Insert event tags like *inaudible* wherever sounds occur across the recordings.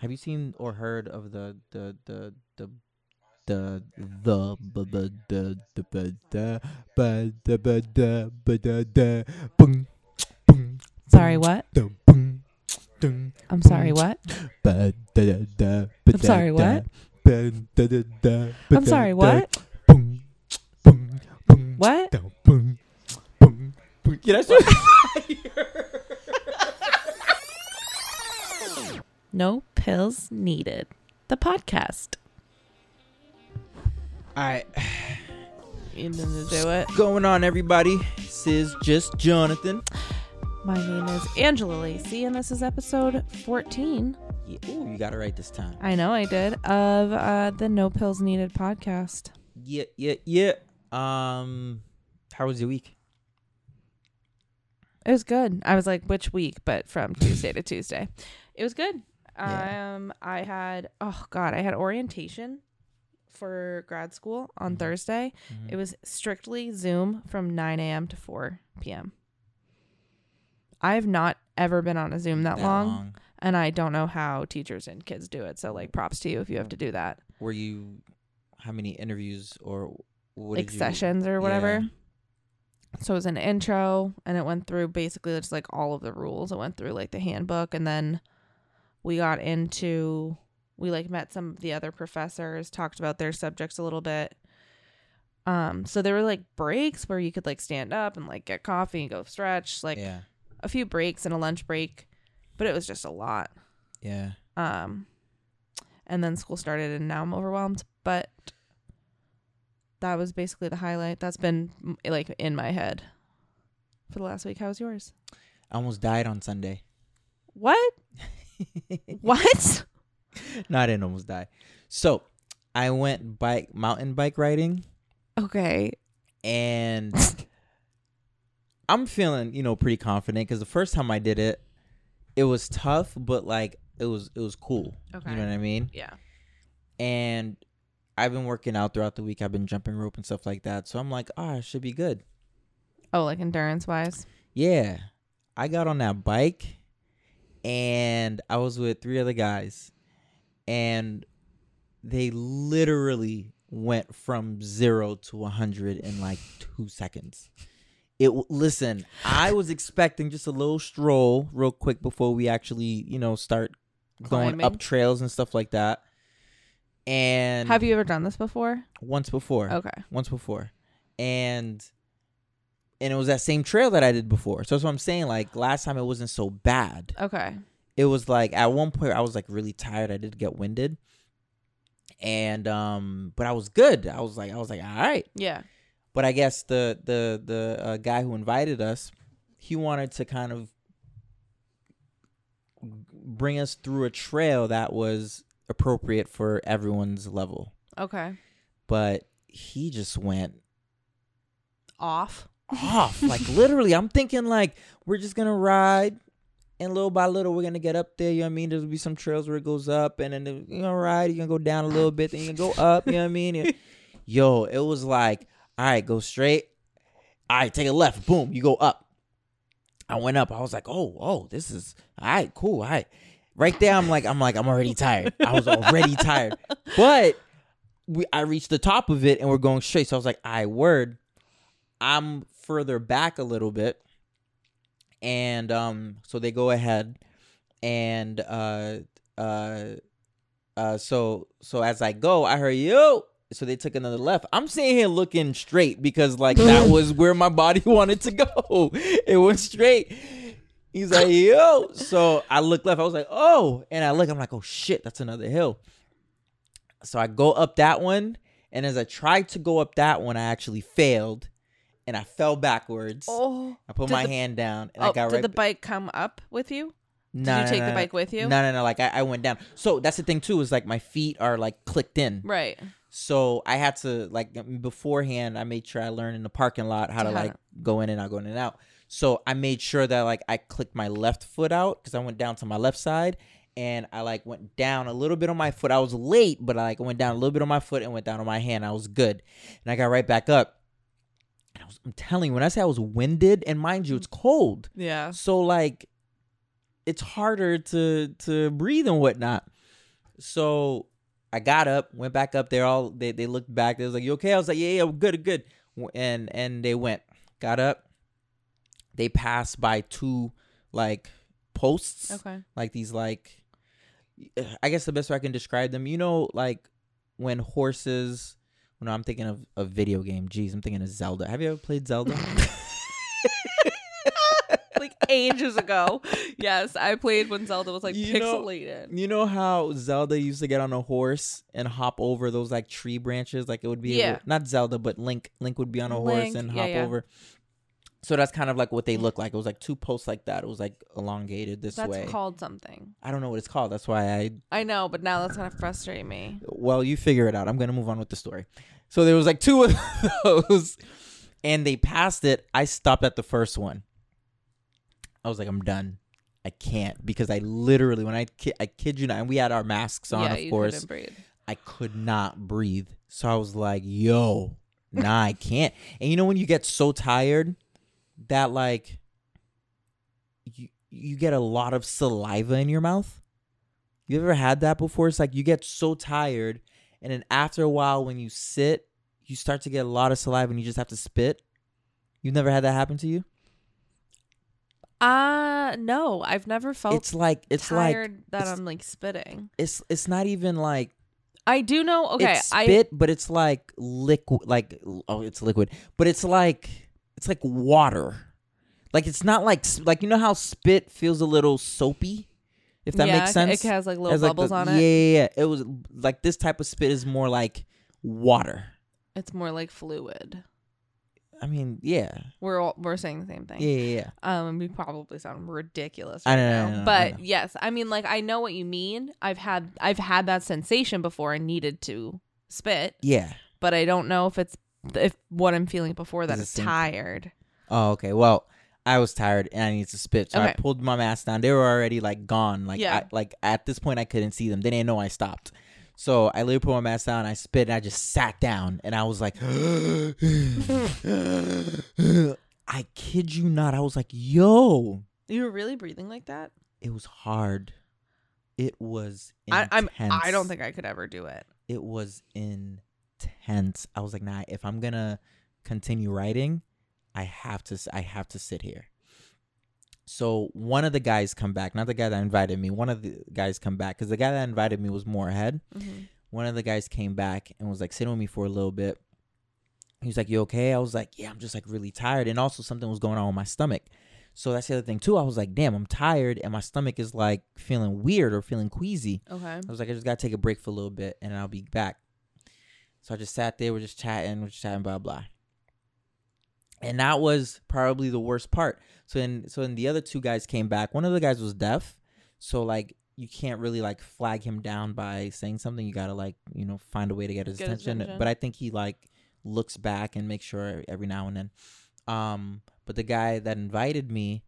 Have you seen or heard of the the the the the the the the the the the the the the the the the the boom boom Sorry, what? the boom dum I'm sorry, what? I'm sorry, what? I'm sorry, what? What? yeah that's No pills needed. The podcast. all right You need to do it. going on everybody this is Juste Jonathan My name is Angela Lacey, and this is episode 14. yeah, ooh, you got it right this time I know I did of uh, the No Pills Needed podcast. yeah yeah yeah um how was your week It was good. I was like, which week? But from Tuesday to Tuesday, it was good. Yeah. Um, I had oh god, I had orientation for grad school on Mhm. Thursday. Mhm. It was strictly Zoom from 9 a.m. to 4 p.m. I've not ever been on a Zoom that, That long, and I don't know how teachers and kids do it. So like, props to you if you have to do that. were you how many interviews or what like did you, sessions or whatever. Yeah. So it was an intro and it went through basically just like all of the rules. It went through like the handbook and then we got into we like met some of the other professors, talked about their subjects a little bit. Um so there were like breaks where you could like stand up and like get coffee and go stretch, like yeah a few breaks and a lunch break, but it was just a lot. yeah Um and then school started and now I'm overwhelmed, but that was basically the highlight. That's been like in my head for the last week. How was yours? i almost died on sunday What? *laughs* What? *laughs* no i didn't almost die so i went bike mountain bike riding Okay. and *laughs* i'm feeling you know pretty confident because the first time i did it it was tough but like it was it was cool Okay. you know what i mean Yeah. and i've been working out throughout the week i've been jumping rope and stuff like that so i'm like ah it should be good Oh, like endurance wise. yeah i got on that bike and i was with three other guys and they literally went from zero to 100 in like two seconds it listen i was expecting just a little stroll real quick before we actually you know start going Climbing. up trails and stuff like that and Have you ever done this before? once before Okay. once before and and it was that same trail that i did before so that's what i'm saying like last time it wasn't so bad Okay. it was like at one point i was like really tired i did get winded and um but i was good i was like i was like all right Yeah. but i guess the the the uh, guy who invited us he wanted to kind of bring us through a trail that was appropriate for everyone's level Okay. but he just went Off. Off. like literally, I'm thinking like we're just gonna ride, and little by little we're gonna get up there. You know what I mean? There'll be some trails where it goes up, and then you're gonna ride. You're gonna go down a little bit, then you can go up. You know what I mean? And- *laughs* Yo, it was like, all right, go straight. All right, take a left. Boom, you go up. I went up. I was like, oh, oh, this is all right, cool. All right. Right there, I'm like, I'm like, I'm already tired. I was already tired. But we I reached the top of it and we're going straight. So I was like, I word. I'm further back a little bit. And um so they go ahead and uh uh uh so so as I go, I heard yo. So they took another left. I'm sitting here looking straight because like that *laughs* was where my body *laughs* wanted to go. It went straight. He's like, yo. So I look left. I was like, oh. And I look, I'm like, oh shit, that's another hill. So I go up that one. And as I tried to go up that one, I actually failed. And I fell backwards. Oh. I put my the- hand down and oh I got did right. the bike come up with you? no, did you no, take no, the bike with you? No, no, no. Like I, I went down. So that's the thing too. Is like my feet are like clicked in. Right. So I had to like beforehand. I made sure I learned in the parking lot how to like go in and out, go in and out. So I made sure that like I clicked my left foot out because I went down to my left side and I like went down a little bit on my foot. I was late, but I like went down a little bit on my foot and went down on my hand. I was good, and I got right back up. Was, I'm telling you, when I say I was winded, and mind you, it's mm. cold. Yeah. So like it's harder to to breathe and whatnot. So I got up, went back up there. All they they looked back. They was like, "You okay?" I was like, "Yeah, yeah, good, good." And and they went, got up. They passed by two like posts, Okay. like these like. I guess the best way I can describe them, you know, like when horses. No, I'm thinking of a video game. Jeez, I'm thinking of Zelda. Have you ever played Zelda? *laughs* *laughs* like ages ago. Yes, I played when Zelda was like You know- pixelated. You know how Zelda used to get on a horse and hop over those like tree branches, like it would be able- Yeah. not Zelda, but Link. Link would be on a horse Link, and yeah, hop yeah. over. So that's kind of like what they mm. look like. It was like two posts like that. It was like elongated this way. That's way. called something. I don't know what it's called. That's why I. I know, but now that's gonna frustrate me. Well, you figure it out. I'm gonna move on with the story. So there was like two of *laughs* those, and they passed it. I stopped at the first one. I was like, I'm done. I can't because I literally when I ki- I kid you not, and we had our masks on, yeah, of course. breathe. I could not breathe. So I was like, yo, nah, I can't. And you know when you get so tired that like you you get a lot of saliva in your mouth? You ever had that before? It's like you get so tired and then after a while when you sit, you start to get a lot of saliva and you just have to spit. You've never had that happen to you? Uh no, I've never felt it's like it's like that it's- I'm like spitting. it's it's not even like I do know. Okay, it's I spit, but it's like liquid. Like oh, it's liquid, but it's like it's like water. Like it's not like like you know how spit feels a little soapy, if that yeah, makes sense. It has like little Has, like, bubbles the- on it. Yeah, yeah, It was like this type of spit is more like water. It's more like fluid. I mean, yeah, We're all, we're saying the same thing. yeah, yeah. yeah. Um, we probably sound ridiculous I right know, now, I know, I but know. yes, I mean, like I know what you mean. I've had I've had that sensation before and needed to spit, Yeah. but I don't know if it's if what I'm feeling before that Is the is same- tired. Oh, okay. Well, I was tired and I needed to spit, so I pulled my mask down. They were already like gone. Like, Yeah. I, like at this point, I couldn't see them. They didn't know I stopped. So I literally put my mask down. I spit and I just sat down and I was like, *gasps* I kid you not. I was like, yo, You were really breathing like that? it was hard. It was I, intense. I'm I don't think I could ever do it. it was intense. I was like, nah, if I'm gonna continue writing, I have to I have to sit here. So one of the guys come back, not the guy that invited me. One of the guys come back because the guy that invited me was more ahead. Mm-hmm. One of the guys came back and was like sitting with me for a little bit. He was like, "You okay?" I was like, "Yeah, I'm just like really tired." And also something was going on with my stomach. So that's the other thing too. I was like, "Damn, I'm tired," and my stomach is like feeling weird or feeling queasy. Okay. I was like, I just gotta take a break for a little bit and I'll be back. So I just sat there, we're just chatting, we're just chatting, blah blah. And that was probably the worst part. So then so then the other two guys came back. One of the guys was deaf. So like you can't really like flag him down by saying something. You gotta like, you know, find a way to get his, Get attention. attention. But I think he like looks back and makes sure every now and then. Um, but the guy that invited me,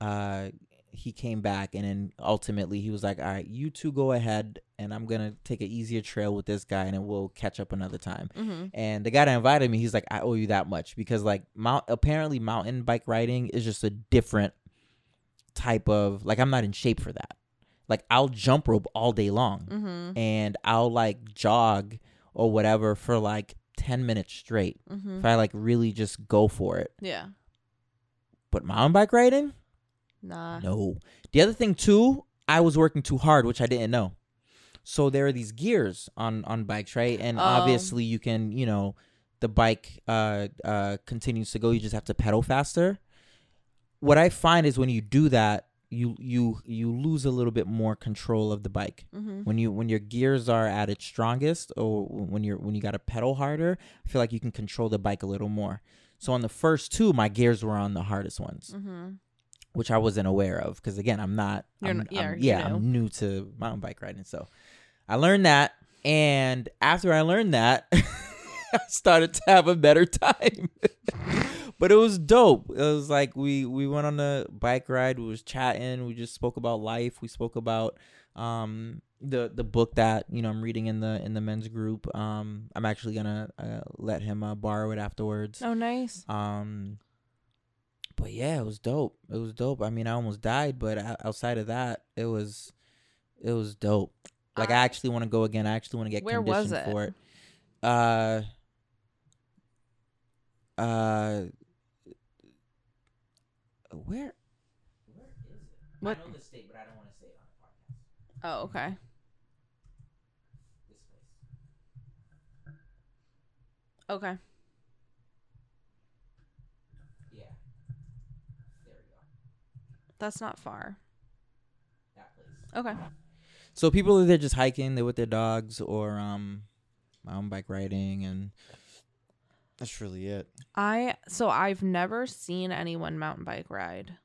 uh, he came back and then ultimately he was like, "All right, you two go ahead, and I'm gonna take an easier trail with this guy, and then we'll catch up another time." Mm-hmm. And the guy that invited me, he's like, "I owe you that much because like mount apparently mountain bike riding is just a different type of like I'm not in shape for that. Like I'll jump rope all day long, Mm-hmm. and I'll like jog or whatever for like ten minutes straight Mm-hmm. if I like really just go for it. Yeah. But mountain bike riding." Nah. No. The other thing too, I was working too hard, which I didn't know. So there are these gears on on bikes, right? And Oh. obviously you can, you know, the bike uh uh continues to go, you just have to pedal faster. What I find is when you do that, you you you lose a little bit more control of the bike. Mm-hmm. When you when your gears are at its strongest or when you're when you got to pedal harder, I feel like you can control the bike a little more. So on the first two, my gears were on the hardest ones Mm-hmm. Which I wasn't aware of because again, I'm not. You're I'm, yeah, I'm- yeah, I'm new to mountain bike riding, so I learned that, and after I learned that, *laughs* I started to have a better time. *laughs* but it was dope. It was like we we went on a bike ride. We was chatting. We just spoke about life. We spoke about um the the book that you know I'm reading in the in the men's group. Um, I'm actually gonna uh, let him uh, borrow it afterwards. Oh, nice. Um, but yeah, it was dope. It was dope. I mean, I almost died, but outside of that, it was, it was dope. Like I, I- actually want to go again. I actually want to get Where was it? for it. Uh. Uh. Where? Where is it? What- I know the state, but I don't want to say it on the podcast. Oh, okay. This place. Okay. Yeah. There we go. That's not far. That. Okay. So people are there just hiking, they're with their dogs or um mountain bike riding and that's really it. I so I've never seen anyone mountain bike ride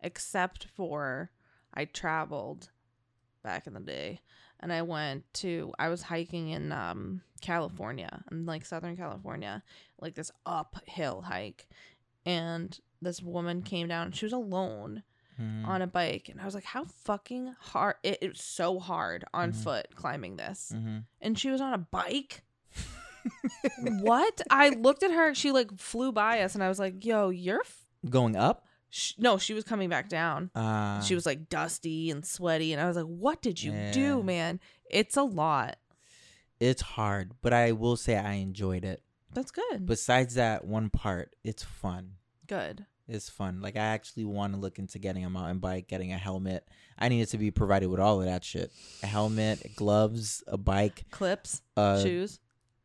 except for I traveled back in the day and I went to I was hiking in um California in like Southern California like this uphill hike and this woman came down she was alone Mhm. on a bike and I was like how fucking hard it, it was so hard on Mhm. foot climbing this Mhm. and she was on a bike *laughs* what? I looked at her. She like flew by us, and I was like, "Yo, you're." F-. Going up? Sh- no, she was coming back down. Uh she was like dusty and sweaty, and I was like, "What did you Yeah. do, man? It's a lot." it's hard, but I will say I enjoyed it. That's good. Besides that one part, it's fun. good. It's fun. Like I actually want to look into getting a mountain bike, getting a helmet. I needed to be provided with all of that shit. A helmet, gloves, a bike, Clips, uh, shoes,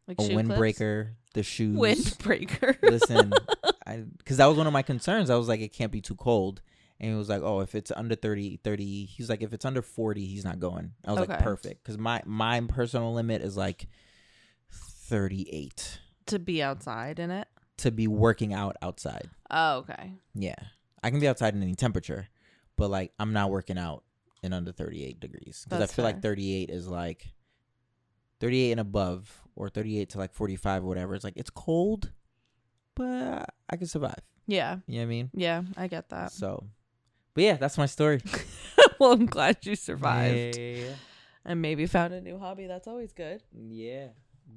like a shoe clips? windbreaker, the shoes. Windbreaker. Listen, *laughs* because that was one of my concerns. I was like, it can't be too cold. And he was like, oh, if it's under 30, 30, he's like, if it's under 40, he's not going. I was like, perfect. Because my, my personal limit is like 38 to be outside in it. To be working out outside. Oh, okay. Yeah. I can be outside in any temperature, but like, I'm not working out in under 38 degrees. Because I feel like 38 is like 38 and above, or 38 to like 45 or whatever. It's like, it's cold, but I can survive. Yeah. You know what I mean? Yeah, I get that. So, but yeah, that's my story. *laughs* well, I'm glad you survived Yeah, and maybe found a new hobby. That's always good. yeah.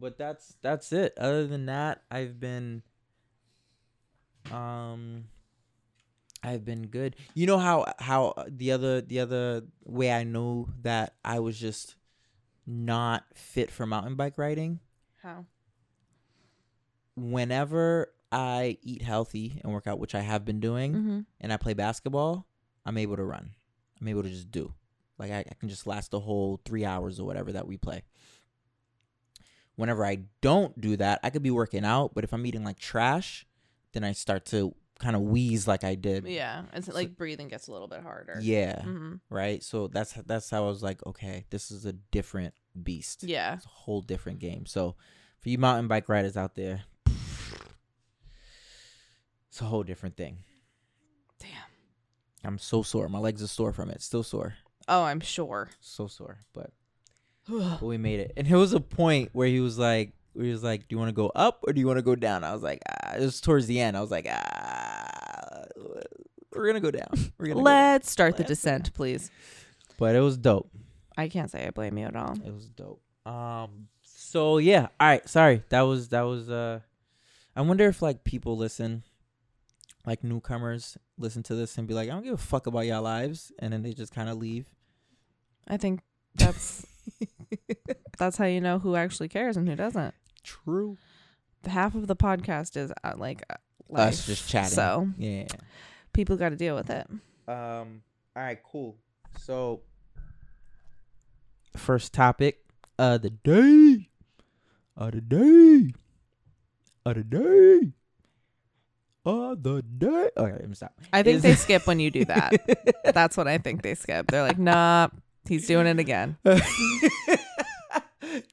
But that's that's it. Other than that, I've been, um, I've been good. You know how how the other the other way I know that I was just not fit for mountain bike riding. How? Whenever I eat healthy and work out, which I have been doing, Mm-hmm. and I play basketball, I'm able to run. I'm able to just do. Like I, I can just last the whole three hours or whatever that we play. Whenever I don't do that, I could be working out, but if I'm eating like trash, then I start to kind of wheeze like I did. Yeah, it's like breathing gets a little bit harder. Yeah. hmm Right. So that's that's how I was like, okay, this is a different beast. Yeah. It's a whole different game. So for you mountain bike riders out there, it's a whole different thing. Damn. I'm so sore. My legs are sore from it. Still sore. Oh, I'm sure. so sore, but *sighs* but we made it. And there was a point where he was like, he was like, "Do you want to go up or do you want to go down?" I was like, ah. "It was towards the end." I was like, "Ah, we're gonna go down. We're gonna." Let's start the Let's- descent, please. But it was dope. I can't say I blame you at all. It was dope. Um. So yeah. All right. Sorry. That was that was. Uh. I wonder if like people listen, like newcomers listen to this and be like, "I don't give a fuck about y'all lives," and then they just kind of leave. I think that's *laughs* that's how you know who actually cares and who doesn't. True. Half of the podcast is uh, like uh, life, Us just chatting. So Yeah. people got to deal with it. Um. All right. Cool. So, first topic of the day. Of the day. Of the day. Of the day. Okay, let me stop. I think Is- they skip when you do that. *laughs* That's what I think they skip. They're like, nah, he's doing it again. *laughs*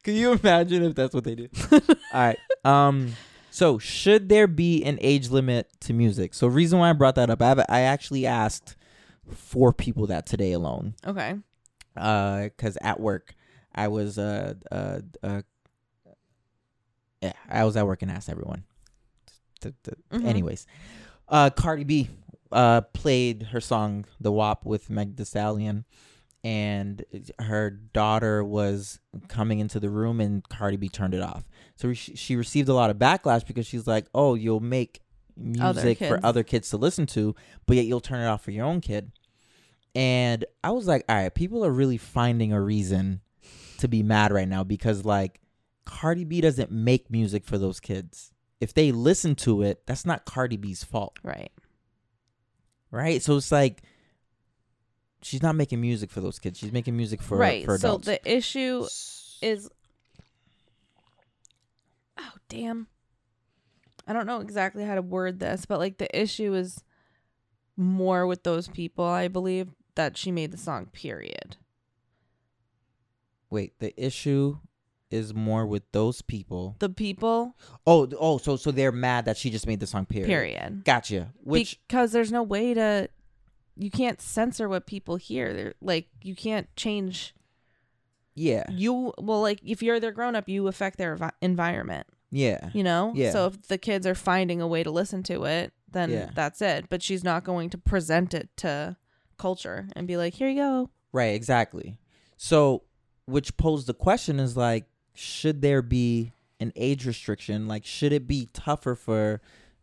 Can you imagine if that's what they do? *laughs* All right. Um. So, should there be an age limit to music? So, reason why I brought that up, I have, I actually asked four people that today alone. Okay. uh because at work i was uh uh uh yeah i was at work and asked everyone Mhm. anyways uh cardi b uh played her song the WAP with Meg Thee Stallion and her daughter was coming into the room and cardi b turned it off so she, she received a lot of backlash because she's like oh you'll make Other music for other kids to listen to but yet you'll turn it off for your own kid and I was like, all right, people are really finding a reason to be mad right now because like Cardi B doesn't make music for those kids. If they listen to it, that's not Cardi B's fault, Right. right? So it's like she's not making music for those kids. She's making music for right. for so the issue is oh damn i don't know exactly how to word this but like the issue is more with those people i believe that she made the song period Wait, the issue is more with those people. the people Oh, oh, so so they're mad that she just made the song. Period. period Gotcha. Which because there's no way to you can't censor what people hear They're, like you can't change yeah, you well like if you're their grown up you affect their envi- environment yeah, you know Yeah. so if the kids are finding a way to listen to it then Yeah. that's it but she's not going to present it to culture and be like here you go right, exactly. So, which posed the question is like, should there be an age restriction? Like, should it be tougher for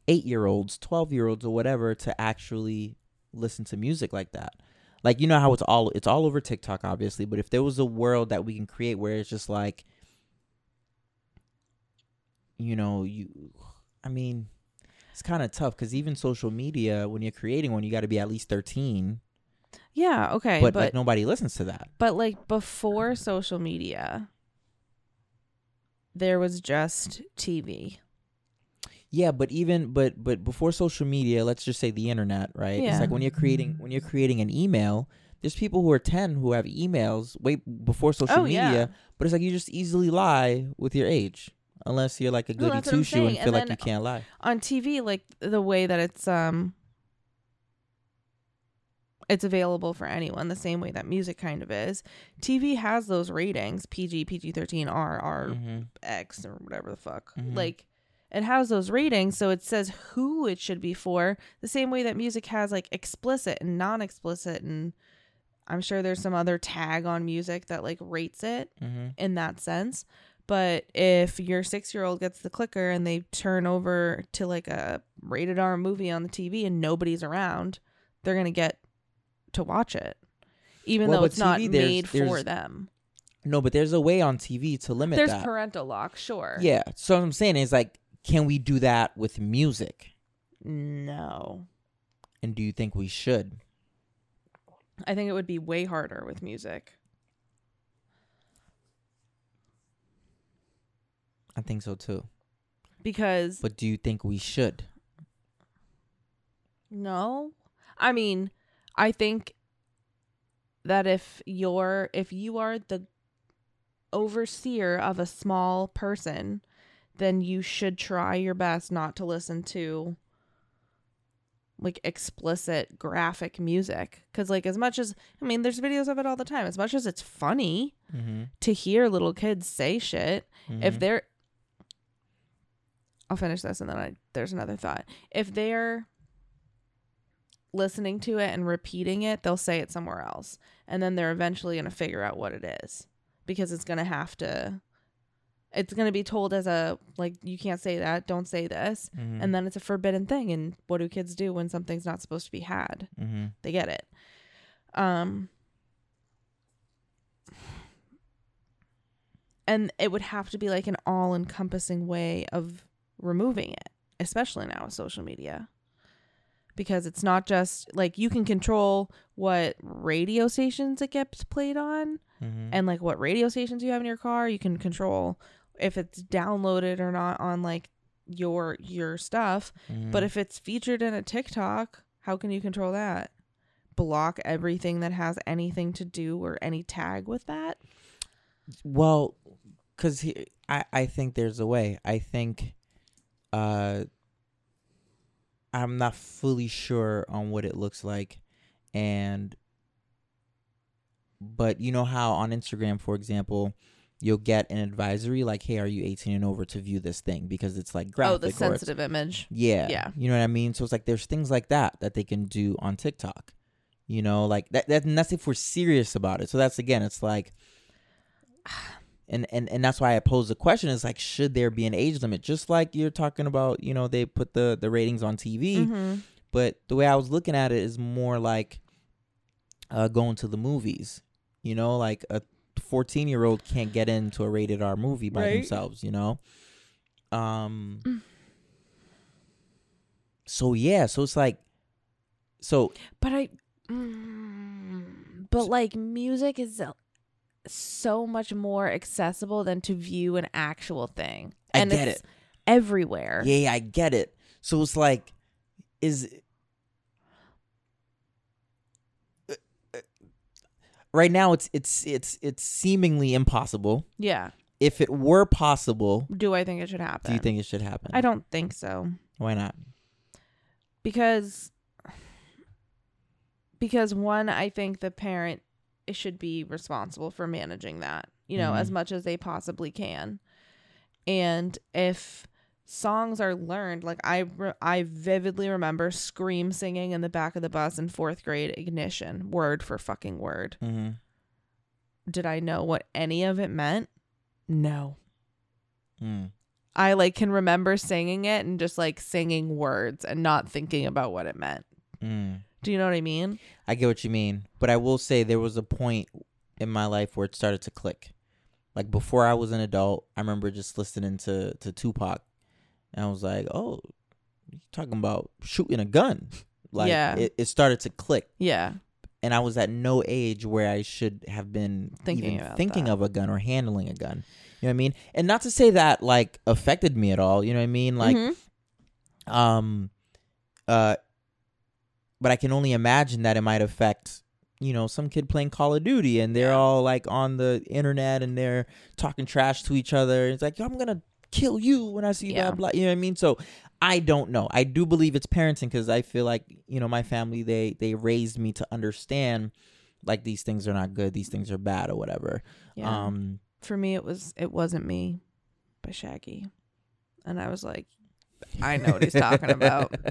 eight year olds, twelve year olds, or whatever to actually listen to music like that? Like, you know how it's all it's all over TikTok, obviously. But if there was a world that we can create where it's just like, you know, you, I mean, it's kind of tough because even social media, when you're creating one, you got to be at least thirteen. yeah okay but, but like nobody listens to that. but like before social media there was just tv Yeah, but even but but before social media, let's just say the internet, right? Yeah. It's like when you're creating when you're creating an email, there's people who are 10 who have emails way before social Oh, yeah. media, but it's like you just easily lie with your age unless you're like a goody that's two shoe and feel And like you can't lie. on tv like the way that it's um it's available for anyone the same way that music kind of is tv has those ratings pg pg-13 r r Mhm. X or whatever the fuck. Mhm. Like it has those ratings, so it says who it should be for, the same way that music has like explicit and non-explicit and I'm sure there's some other tag on music that like rates it Mhm. in that sense. But if your 6-year-old gets the clicker and they turn over to like a rated R movie on the TV and nobody's around, they're going to get to watch it. Even Well, though it's not there's- made for them. No, but there's a way on TV to limit There's that. parental lock, sure. yeah. So what I'm saying is like can we do that with music? No. And do you think we should? I think it would be way harder with music. I think so too. Because But do you think we should? no. I mean, I think that if you're if you are the overseer of a small person, then you should try your best not to listen to like explicit graphic music cuz like as much as I mean there's videos of it all the time as much as it's funny Mm-hmm. to hear little kids say shit if they're I'll finish this and then I there's another thought. If they're listening to it and repeating it, they'll say it somewhere else. And then they're eventually going to figure out what it is because it's going to have to it's going to be told as a like you can't say that, don't say this. Mm-hmm. And then it's a forbidden thing and what do kids do when something's not supposed to be had? mm-hmm. They get it. Um and it would have to be like an all-encompassing way of removing it, especially now with social media. Because it's not just like you can control what radio stations it gets played on Mm-hmm. and like what radio stations you have in your car, you can control if it's downloaded or not on like your your stuff. Mm-hmm. But if it's featured in a TikTok, how can you control that? Block everything that has anything to do or any tag with that? Well, because I I think there's a way. I think, uh, I'm not fully sure on what it looks like, and but you know how on Instagram, for example, you'll get an advisory like, "Hey, are you 18 and over to view this thing?" Because it's like graphic. oh, the sensitive image. Yeah. Yeah. You know what I mean? So it's like there's things like that that they can do on TikTok. You know, like that, that and that's if we're serious about it. So that's again, it's like *sighs* and, and and that's why I pose the question is like, should there be an age limit? Just like you're talking about, you know, they put the the ratings on TV, Mm-hmm. but the way I was looking at it is more like uh going to the movies. You know, like a 14 year old can't get into a rated R movie by Right. themselves, you know? Um So yeah, so it's like so But I, mm, but like music is so much more accessible than to view an actual thing. I and get it's it. everywhere. Yeah, I get it. So it's like, is right now it's it's it's it's seemingly impossible. Yeah. If it were possible, Do I think it should happen? do you think it should happen? I don't think so Why not? because because one, I think the parent should be responsible for managing that. You know, Mhm. as much as they possibly can. And if songs are learned, like I re- I vividly remember scream singing in the back of the bus in 4th grade ignition, word for fucking word. Mm-hmm. Did I know what any of it meant? No. Mm. I like can remember singing it and just like singing words and not thinking about what it meant. Mm. Do you know what I mean? I get what you mean, but I will say there was a point in my life where it started to click. Like before I was an adult, I remember just listening to to Tupac, and I was like, "Oh, you talking about shooting a gun?" *laughs* Like Yeah. it, it started to click, Yeah. and I was at no age where I should have been Thinking even thinking that. of a gun or handling a gun. You know what I mean? And not to say that like affected me at all. You know what I mean? Like Mhm. um uh but i can only imagine that it might affect you know some kid playing call of duty and they're all like on the internet and they're talking trash to each other it's like i'm gonna kill you when i see Yeah. blah blah you know what i mean so i don't know i do believe it's parenting because i feel like you know my family they they raised me to understand like these things are not good these things are bad or whatever yeah. um For me it was it wasn't me but Shaggy. And I was like, I know what he's talking about. *laughs*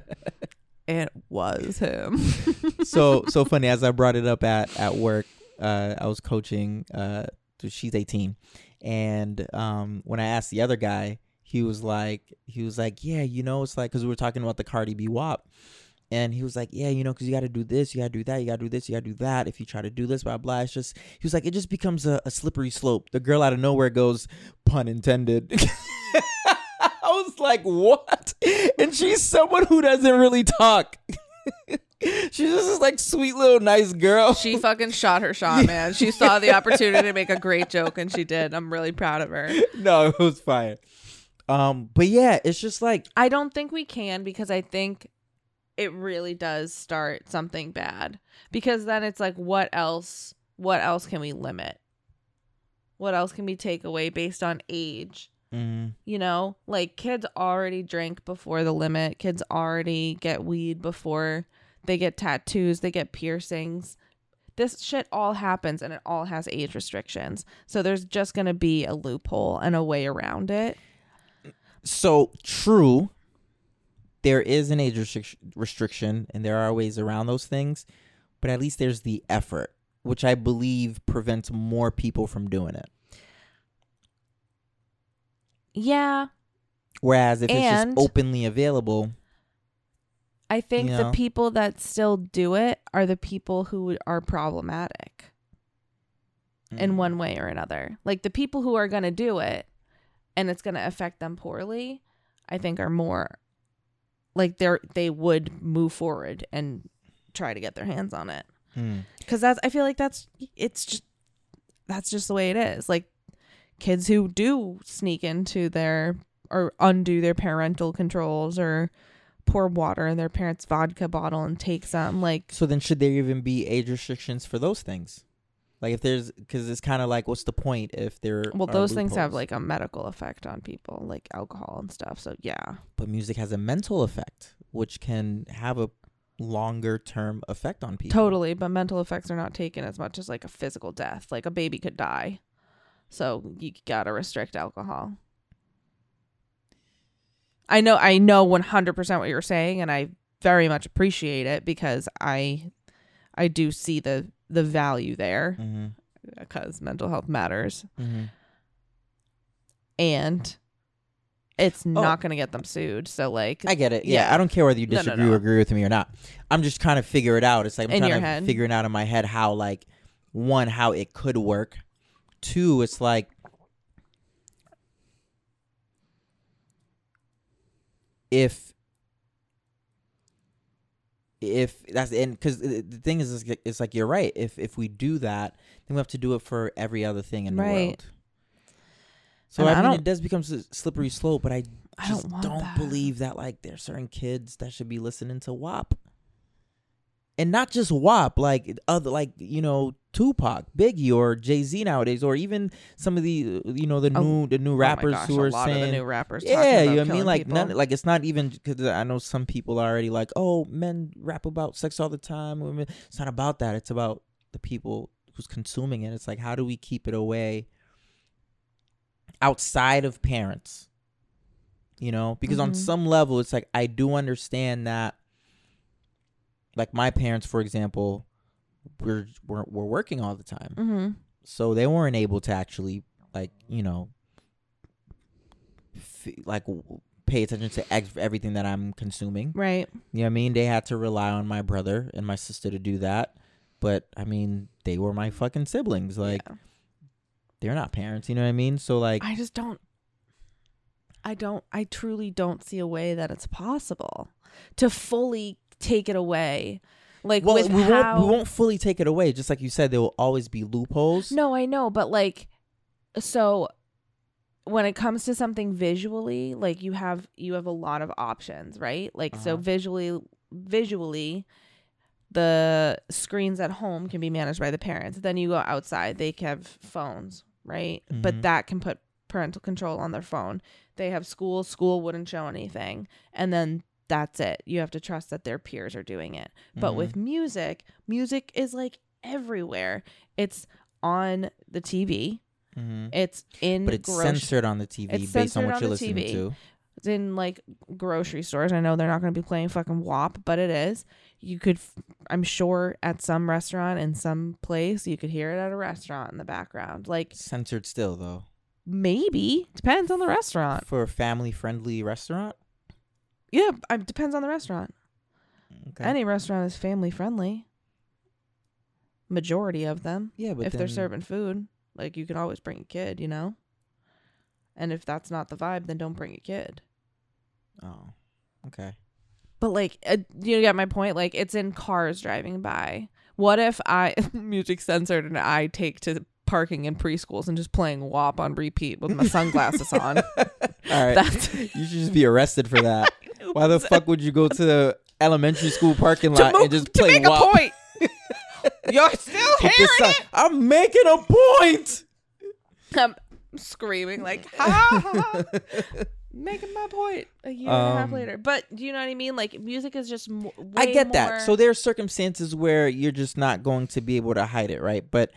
It was him. *laughs* so so funny as I brought it up at at work. Uh, I was coaching. Uh, so she's 18, and um, when I asked the other guy, he was like, he was like, yeah, you know, it's like because we were talking about the Cardi B WAP. And he was like, yeah, you know, because you got to do this, you got to do that, you got to do this, you got to do that. If you try to do this, blah, blah. It's just, he was like, it just becomes a, a slippery slope. The girl out of nowhere goes, pun intended. *laughs* I was like, what? And she's someone who doesn't really talk. *laughs* she's just this like sweet little nice girl. she fucking shot her shot, man. She saw the opportunity to make a great joke and she did. I'm really proud of her. *laughs* no, it was fine. Um, but yeah, it's just like I don't think we can because I think it really does start something bad. Because then it's like what else what else can we limit? What else can we take away based on age? mm, You know, like kids already drink before the limit. Kids already get weed before they get tattoos, they get piercings. This shit all happens and it all has age restrictions. So there's just going to be a loophole and a way around it. so true. There is an age restric- restriction, and there are ways around those things, but at least there's the effort, which I believe prevents more people from doing it. Yeah, Whereas if it's just openly available, I think You the people that still do it are the people who are problematic in mm, one way or another. Like the people who are going to do it and it's going to affect them poorly, I think are more like they're they would move forward and try to get their hands on it. mm, Cuz that's I feel like that's it's just that's just the way it is. Like kids who do sneak into their or undo their parental controls or pour water in their parents' vodka bottle and take some like So then, should there even be age restrictions for those things? Like, if there's, because it's kind of like, what's the point if there? well those things have like a medical effect on people like alcohol and stuff so yeah but music has a mental effect, which can have a longer term effect on people. totally but mental effects are not taken as much as like a physical death like a baby could die so you gotta restrict alcohol i know i know 100% what you're saying and i very much appreciate it because i i do see the the value there Mm-hmm. because mental health matters Mm-hmm. and it's not going to get them sued so like I get it. Yeah, Yeah. I don't care whether you No, no, disagree no. or agree with me or not. I'm just trying to figure it out. It's like I'm In trying your to head. figure it out in my head how, like, one, how it could work. two, it's like if if that's and because the thing is, is it's like you're right. If if we do that, then we have to do it for every other thing in the world. So And I, I mean, it does become a slippery slope, but I I just don't don't, that. believe that like there's certain kids that should be listening to WAP. And not just WAP, like other like, you know, Tupac, Biggie or Jay-Z nowadays or even some of the you know the Oh, new the new Oh rappers gosh, who a are lot saying of the new rappers. yeah, you know what I mean? Like people. none, like it's not even because I know some people are already like, oh, men rap about sex all the time. Women. It's not about that. It's about the people who's consuming it. It's like how do we keep it away outside of parents? You know, because on Mhm. some level, it's like I do understand that. Like my parents, for example, were were, were working all the time Mm-hmm. so they weren't able to actually like you know f- like w- pay attention to ex- everything that i'm consuming Right. you know what i mean they had to rely on my brother and my sister to do that but i mean they were my fucking siblings like Yeah. they're not parents you know what i mean so like I just don't. I don't. I truly don't see a way that it's possible to fully take it away. Like well we how. won't we won't fully take it away just like you said there will always be loopholes No, I know, but like, so when it comes to something visually, like you have you have a lot of options, right? Like so Uh-huh. visually, visually, the screens at home can be managed by the parents. Then you go outside, they have phones, right? Mhm. But that can put parental control on their phone. They have school, school wouldn't show anything, and then that's it. You have to trust that their peers are doing it. But Mhm. with music, music is like everywhere. It's on the TV. Mhm. It's in but it's grocery- censored on the tv It's based on what on you're listening TV. to It's in like grocery stores. I know they're not going to be playing fucking WAP, but it is. You could, f- I'm sure, at some restaurant in some place, you could hear it at a restaurant in the background. Like censored still though maybe depends on the restaurant. for a family friendly restaurant Yeah, it depends on the restaurant. okay Any restaurant is family friendly. Majority of them. yeah but if they're serving food, like you can always bring a kid, you know. And if that's not the vibe, then don't bring a kid. oh okay But like, uh, you get my point. Like, it's in cars driving by. What if I *laughs* music censored and I take to parking in preschools and just playing WAP on repeat with my sunglasses on? *laughs* All right. That's you should just be arrested for that. *laughs* Why the fuck would you go to the elementary school parking lot move, and just to play make WAP a point. *laughs* You're still hearing it. I'm making a point. I'm screaming like, ha ha. ha. Making my point a year and a half Um, later, but do you know what I mean? Like music is just. Mo- I way get that. more- So there are circumstances where you're just not going to be able to hide it, right? But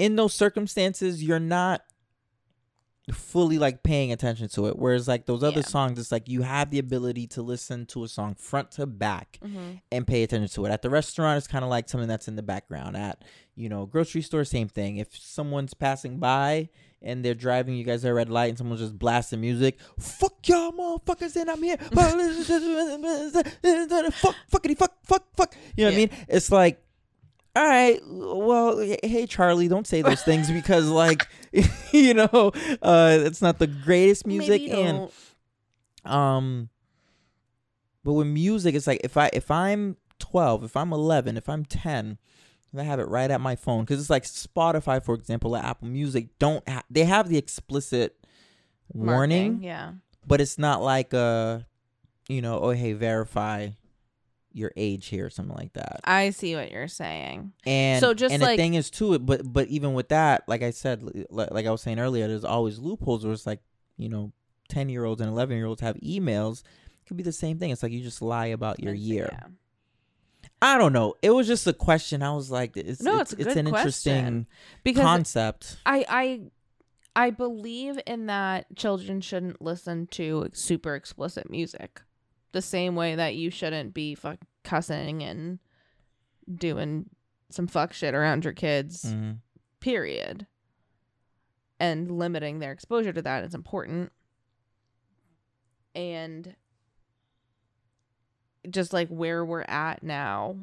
in those circumstances, you're not fully like paying attention to it. Whereas like those other Yeah. songs, it's like you have the ability to listen to a song front to back Mhm. and pay attention to it. At the restaurant, it's kind of like something that's in the background. At you know, grocery store, same thing. If someone's passing by and they're driving, you guys are at a red light, and someone's just blasting music. Fuck y'all, motherfuckers, and I'm here. *laughs* *laughs* fuck, fuckity, fuck, fuck, fuck. You know what I mean? It's like. All right, well, hey Charlie, don't say those things because, like, *laughs* you know, uh, it's not the greatest music, and um but with music it's like if i if i'm 12 if i'm 11 if i'm 10 i have it right at my phone. Because it's like spotify for example or apple music don't ha- they have the explicit warning Marketing, yeah. but it's not like uh you know oh hey verify your age here or something like that I see what you're saying. and So just and like- the thing is too but but even with that like i said like, like i was saying earlier there's always loopholes where it's like you know 10 year olds and 11 year olds have emails it could be the same thing it's like you just lie about your year yeah. i don't know it was just a question i was like it's No, it's, it's it's an interesting. Because concept I I I believe in that children shouldn't listen to super explicit music. The same way that you shouldn't be fuck cussing and doing some fuck shit around your kids. Mhm. Period. And limiting their exposure to that is important. And just like where we're at now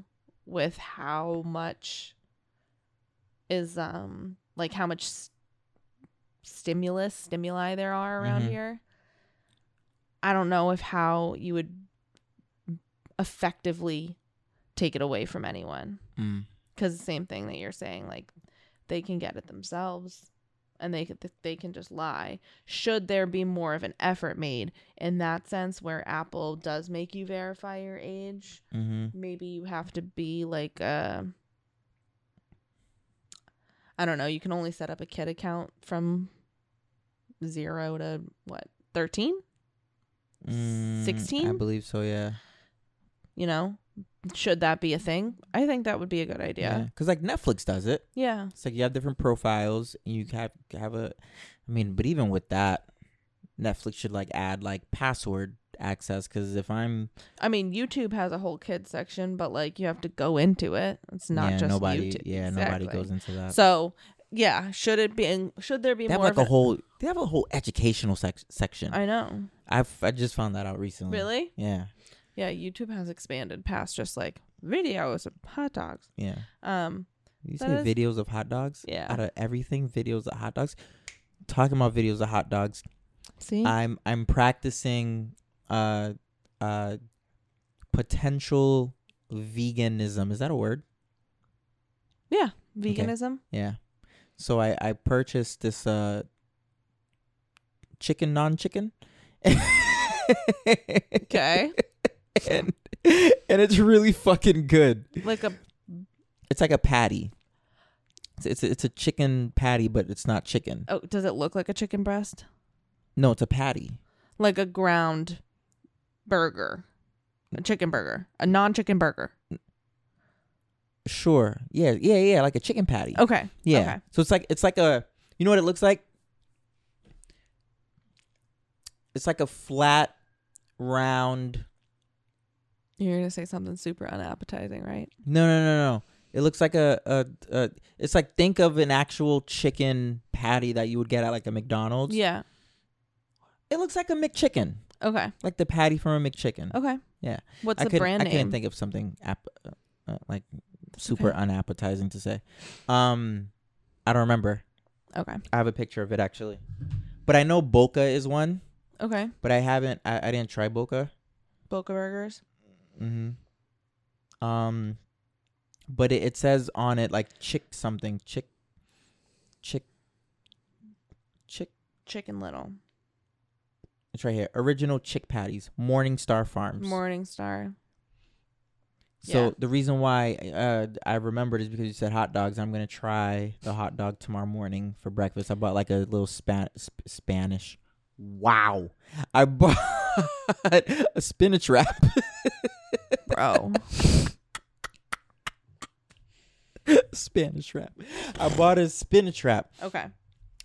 with how much is um like how much s- stimulus stimuli there are around Mhm. here. I don't know if how you would effectively take it away from anyone Mm. because the same thing that you're saying like they can get it themselves and they they can just lie should there be more of an effort made in that sense where apple does make you verify your age Mm-hmm. maybe you have to be like uh i don't know you can only set up a kid account from 0 to what 13 Mm, I believe so. Yeah. you know should that be a thing i think that would be a good idea Because like Netflix does it. yeah, It's like you have different profiles, and you have have a. I mean, but even with that, Netflix should like add like password access. Because if I'm I mean, YouTube has a whole kids section, but like you have to go into it. It's not yeah, just nobody. YouTube. Yeah, nobody goes into that. So yeah, should it be? Should there be they have more? like a of whole. They have a whole educational sec- section. I know. I've I just found that out recently. Really? Yeah. Yeah. YouTube has expanded past just like videos of hot dogs. Yeah. Um. You say is- videos of hot dogs? Yeah. Out of everything, videos of hot dogs. Talking about videos of hot dogs, See. I'm I'm practicing uh uh potential veganism. Is that a word? yeah. Veganism. Yeah. So I I purchased this uh chicken non chicken. Okay. *laughs* and and it's really fucking good. like a. It's like a patty. It's it's a, it's a chicken patty, but it's not chicken. Oh, does it look like a chicken breast? No, it's a patty. Like a ground burger, a chicken burger, a non-chicken burger. Sure. Yeah, yeah, yeah, like a chicken patty. Okay. Yeah. Okay. So it's like it's like a you know what it looks like? It's like a flat round You're gonna say something super unappetizing, right? No, no, no, no. It looks like a, a, a it's like think of an actual chicken patty that you would get at like a McDonald's. Yeah. It looks like a McChicken. Okay. Like the patty from a McChicken. Okay. Yeah. What's I the could, brand I name? I can't think of something app, uh, uh, like super Okay. unappetizing to say. Um I don't remember. Okay. I have a picture of it actually. But I know Boca is one, Okay. but I haven't I, I didn't try Boca. Boca Burgers. Mm-hmm. Um, but it, it says on it like chick something chick, chick, chick. Chicken Little. It's right here. Original chick patties, Morning Star Farms. Morning Star. So yeah. the reason why uh I remembered is because you said hot dogs. I'm gonna try the hot dog tomorrow morning for breakfast. I bought like a little span sp- Spanish. Wow, I bought *laughs* a spinach wrap. Bro. *laughs* spinach wrap. I bought a spinach wrap. okay.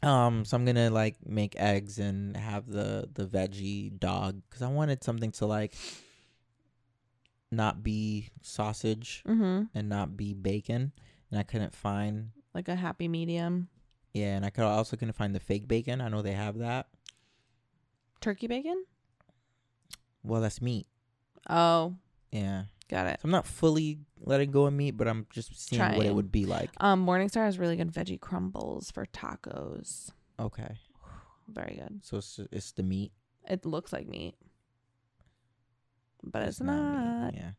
Um, so I'm gonna like make eggs and have the the veggie dog because I wanted something to like not be sausage Mm-hmm. and not be bacon, and I couldn't find. Like a happy medium. Yeah, and I could also couldn't find the fake bacon. I know they have that. Turkey bacon? Well, that's meat. Oh, Yeah, got it. so I'm not fully letting go of meat, but I'm just seeing what it would be like. Um, Morningstar has really good veggie crumbles for tacos. Okay, Very good. so it's it's the meat. It looks like meat. But it's, meat, not. Yeah.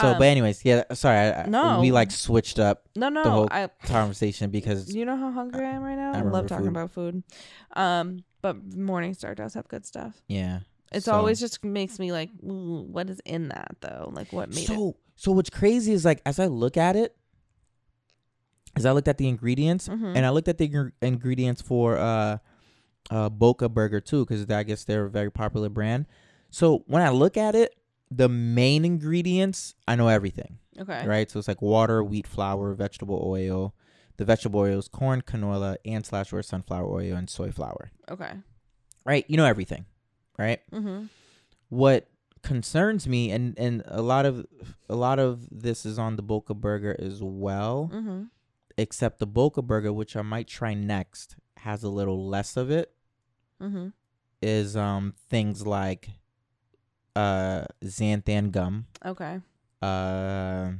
So, Um, but anyways, yeah. Sorry, I, no. we like switched up No, no. the whole I conversation because you know how hungry I am right now? I I, love talking food. about food. Um, but Morningstar does have good stuff. yeah, It's So- always just makes me like, what is in that though? Like what made it? so so what's crazy is like as I look at it, as I looked at the ingredients Mhm. and I looked at the ingre- ingredients for uh uh Boca Burger too because I guess they're a very popular brand. So when I look at it, the main ingredients I know everything, Okay. right? So it's like water, wheat flour, vegetable oil. The vegetable oils, corn, canola, and slash or sunflower oil, and soy flour. Okay. Right? You know everything, right? Mm-hmm. what concerns me and and a lot of a lot of this is on the Boca burger as well Mm-hmm. except the Boca burger which I might try next has a little less of it Mm-hmm. is um things like uh xanthan gum Okay. uh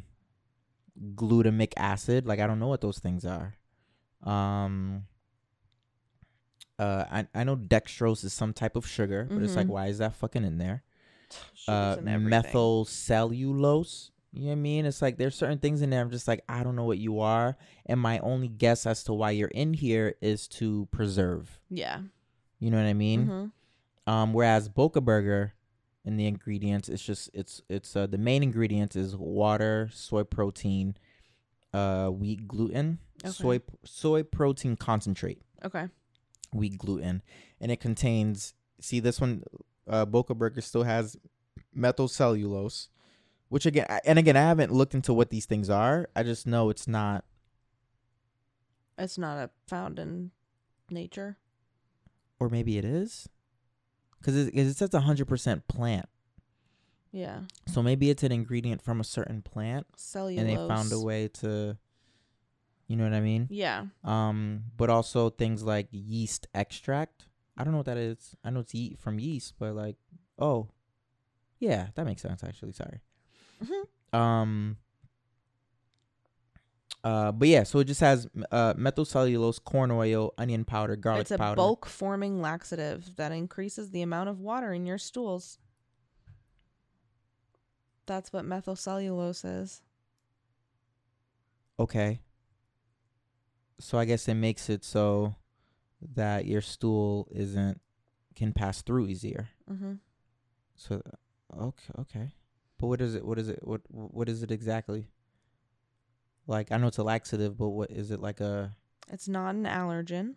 glutamic acid like I don't know what those things are um Uh, I I know dextrose is some type of sugar, but it's like Mhm. why is that fucking in there? *sighs* Uh, and methyl cellulose. You know what I mean? It's like there's certain things in there. I'm just like I don't know what you are, and my only guess as to why you're in here is to preserve. Yeah. You know what I mean? Mhm. Um, whereas Boca Burger, in the ingredients, it's just it's it's uh, the main ingredient is water, soy protein, uh, wheat gluten, Okay. soy soy protein concentrate, Okay. wheat gluten, and it contains. See this one, uh, Boca Burger still has methyl cellulose, which again, and again, I haven't looked into what these things are. I just know it's not. It's not a found in nature. Or maybe it is, because it, it says hundred percent plant. Yeah. So maybe it's an ingredient from a certain plant. Cellulose. and they found a way to you know what i mean Yeah. um but also things like yeast extract i don't know what that is i know it's ye- from yeast but like oh yeah that makes sense actually sorry Mhm. um uh but yeah so it just has uh methyl cellulose corn oil onion powder garlic It's a powder bulk forming laxative that increases the amount of water in your stools. That's what methylcellulose is. okay so i guess it makes it so that your stool isn't can pass through easier Mm-hmm. So, okay, okay. But what is it? What is it? What what is it exactly? Like I know it's a laxative, but what is it like a It's not an allergen.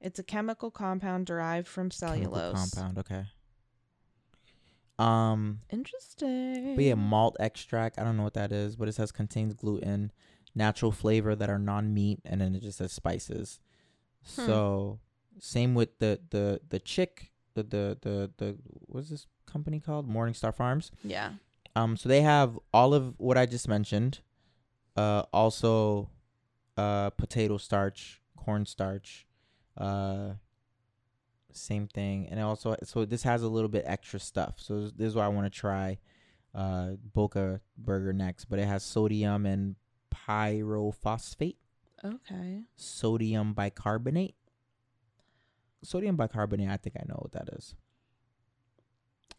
It's a chemical compound derived from chemical cellulose. compound? Okay. Um, Interesting. but yeah, malt extract. I don't know what that is, but it says contains gluten, natural flavor that are non-meat, and then it just says spices. Hmm. So same with the the the chick. The, the the the what's this company called Morningstar Farms. Yeah. Um, so they have all of what I just mentioned. Uh, also, uh, potato starch, corn starch, uh, same thing, and also so this has a little bit extra stuff. So this, is why I want to try, uh, Boca Burger next. But it has sodium and pyrophosphate, Okay. sodium bicarbonate. Sodium bicarbonate, I think I know what that is.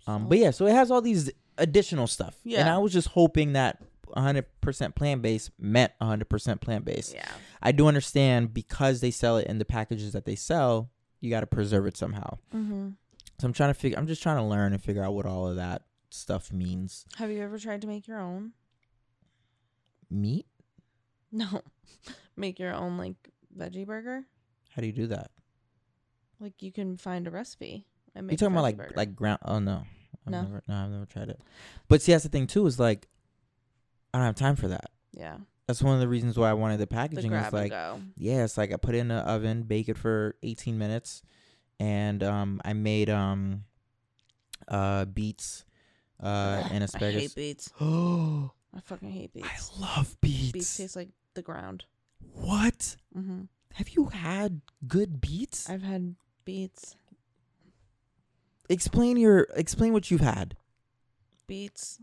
Um, but yeah, so it has all these additional stuff. Yeah. And I was just hoping that 100% plant based meant 100% plant based. Yeah. I do understand because they sell it in the packages that they sell, you got to preserve it somehow. Mm-hmm. So I'm trying to figure, I'm just trying to learn and figure out what all of that stuff means. Have you ever tried to make your own? Meat? No. *laughs* make your own like veggie burger? How do you do that? Like you can find a recipe and You make. talking about like burger. like ground? Oh no, I've No? never, no, I've never tried it. But see, that's the thing too. Is like, I don't have time for that. yeah, That's one of the reasons why I wanted the the packaging. grab is like, yeah, it's like I put it in the oven, bake it for 18 minutes, and um, I made um, uh, beets, uh, and I asparagus. hate beets. Oh, *gasps* I fucking hate beets. I love beets. beets taste like the ground. what? Mm-hmm. Have you had good beets? I've had beets. explain your explain what you've had. Beets.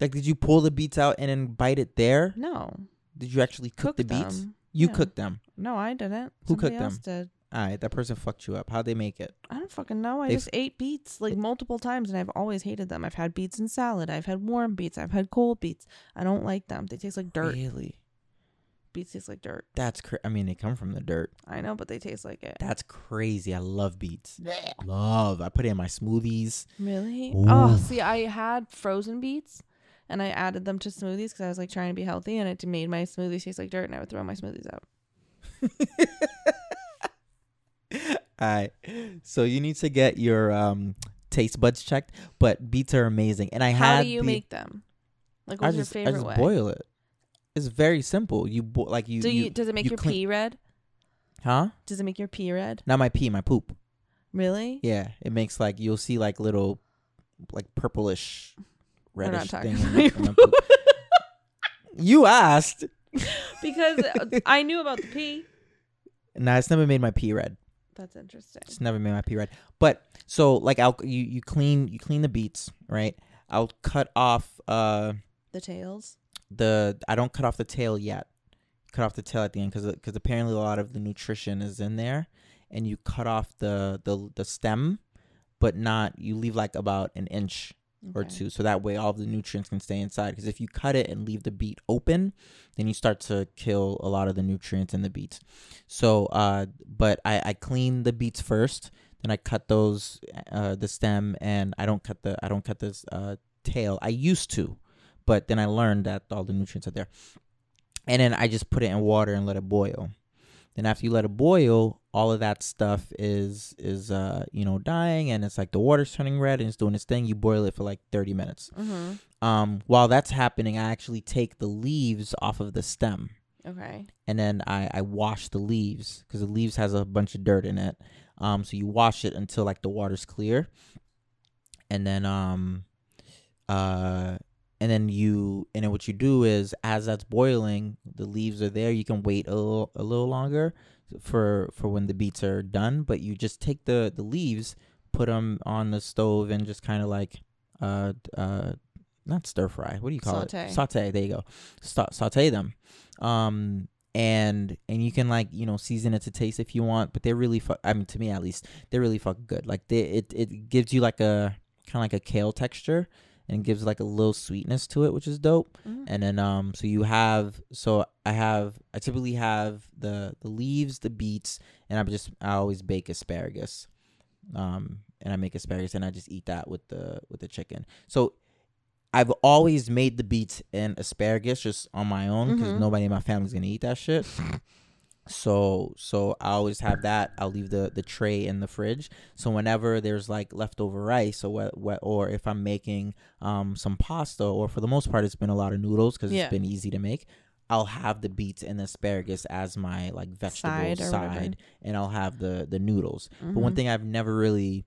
Like, did you pull the beets out and then bite it there? No. Did you actually cook, the beets? them. You Yeah. cooked them. No, I didn't. Who Somebody cooked else Did. All right, that person fucked you up. How'd they make it? I don't fucking know. I They just ate beets like multiple times, and I've always hated them. I've had beets in salad. I've had warm beets. I've had cold beets. I don't like them. They taste like dirt. Really? Beets taste like dirt. That's cra- I mean, they come from the dirt. I know, but they taste like it. That's crazy. I love beets. Love. I put it in my smoothies. Really? Ooh. Oh, see, I had frozen beets, and I added them to smoothies because I was like trying to be healthy, and it made my smoothies taste like dirt, and I would throw my smoothies out. *laughs* All right. So you need to get your um taste buds checked, but beets are amazing. And I How had do you the- make them? Like, I what's just your favorite I just way? boil it. It's very simple. You bo- like you, Do you, you does it make you your clean- pee red? huh? Does it make your pee red? Not my pee, my poop. Really? Yeah, it makes like you'll see like little like purplish reddish thing. in about the- your in the poop. *laughs* you asked. because *laughs* I knew about the pee. Nah, it's never made my pee red. That's interesting. It's never made my pee red. But so like I'll you you clean you clean the beets, right? I'll cut off uh The tails. the I don't cut off the tail yet. Cut off the tail at the end because because apparently a lot of the nutrition is in there, and you cut off the the the stem, but not you leave like about an inch or two, so that way all the nutrients can stay inside. Because if you cut it and leave the beet open, then you start to kill a lot of the nutrients in the beets. So, uh, but I I clean the beets first, then I cut those uh the stem, and I don't cut the I don't cut this uh tail. I used to, but then I learned that all the nutrients are there, and then I just put it in water and let it boil. Then after you let it boil, all of that stuff is is uh you know dying and it's like the water's turning red and it's doing its thing. You boil it for like 30 minutes. Mm-hmm. Um while that's happening, I actually take the leaves off of the stem Okay. and then I I wash the leaves cuz the leaves has a bunch of dirt in it. Um so you wash it until like the water's clear. And then um uh and then you and then what you do is as that's boiling the leaves are there you can wait a little a little longer for for when the beets are done but you just take the the leaves put them on the stove and just kind of like uh uh not stir fry what do you call Saute. it? Saute. There you go. Sa- saute them. Um and and you can like you know season it to taste if you want but they're really fu- i mean to me at least they're really fucking good. Like they it, it gives you like a kind of like a kale texture and gives like a little sweetness to it which is dope Mhm. and then um so you have so i have i typically have the the leaves the beets and i just i always bake asparagus um and i make asparagus and i just eat that with the with the chicken so i've always made the beets and asparagus just on my own because Mhm. nobody in my family's gonna eat that shit *laughs* so so i always have that. I'll leave the the tray in the fridge. So whenever there's like leftover rice or what, what or if i'm making um some pasta or for the most part it's been a lot of noodles because Yeah. it's been easy to make i'll have the beets and the asparagus as my like vegetable Side side, and i'll have the the noodles. But one Mhm. thing i've never really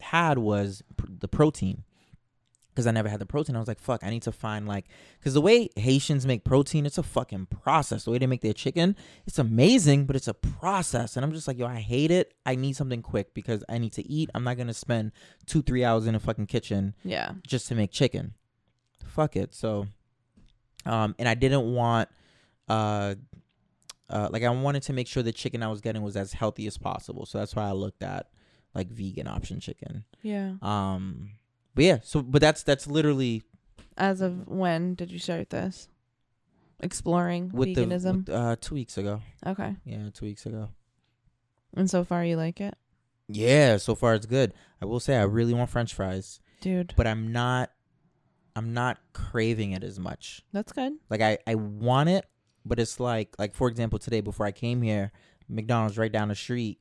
had was pr- the protein because I never had the protein. I was like, fuck, I need to find like, because the way Haitians make protein, it's a fucking process. The way they make their chicken, it's amazing, but it's a process. And I'm just like, yo, I hate it. I need something quick because I need to eat. I'm not gonna spend two, three hours in a fucking kitchen Yeah. just to make chicken. Fuck it. So, um, and I didn't want, uh, uh, like I wanted to make sure the chicken I was getting was as healthy as possible. So that's why I looked at like vegan option chicken. Yeah. Um, but yeah, so but that's that's literally As of when did you start this? Exploring with veganism. the with, uh two weeks ago. okay. Yeah, two weeks ago. And so far you like it? Yeah, so far it's good. I will say I really want French fries, Dude. but I'm not. I'm not craving it as much. That's good. Like I I want it, but it's like like for example today before I came here, McDonald's right down the street.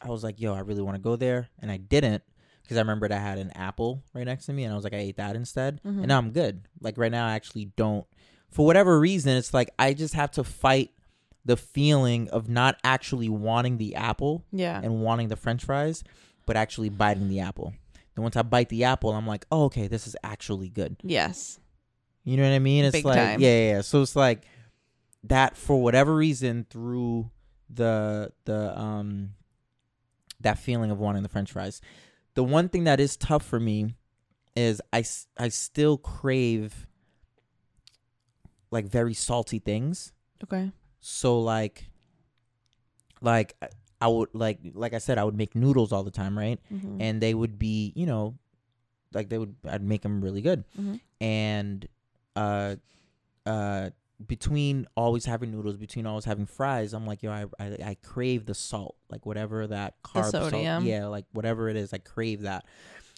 I was like, yo, I really want to go there, and I didn't because I remembered I had an apple right next to me, and I was like, I ate that instead, Mhm. and now I'm good. Like right now, I actually don't. For whatever reason, it's like I just have to fight the feeling of not actually wanting the apple Yeah. and wanting the French fries, but actually biting the apple. Then once I bite the apple, I'm like, oh, okay, this is actually good. yes. You know what I mean? It's Big like time. yeah, yeah, yeah. So it's like that for whatever reason through the the um that feeling of wanting the french fries. The one thing that is tough for me is I, I still crave like very salty things. Okay. So like like I- would like like I said I would make noodles all the time, right? Mhm. and they would be you know like they would i'd make them really good Mhm. and uh uh between always having noodles between always having fries i'm like yo i i, I crave the salt like whatever that carb salt sodium. yeah like whatever it is i crave that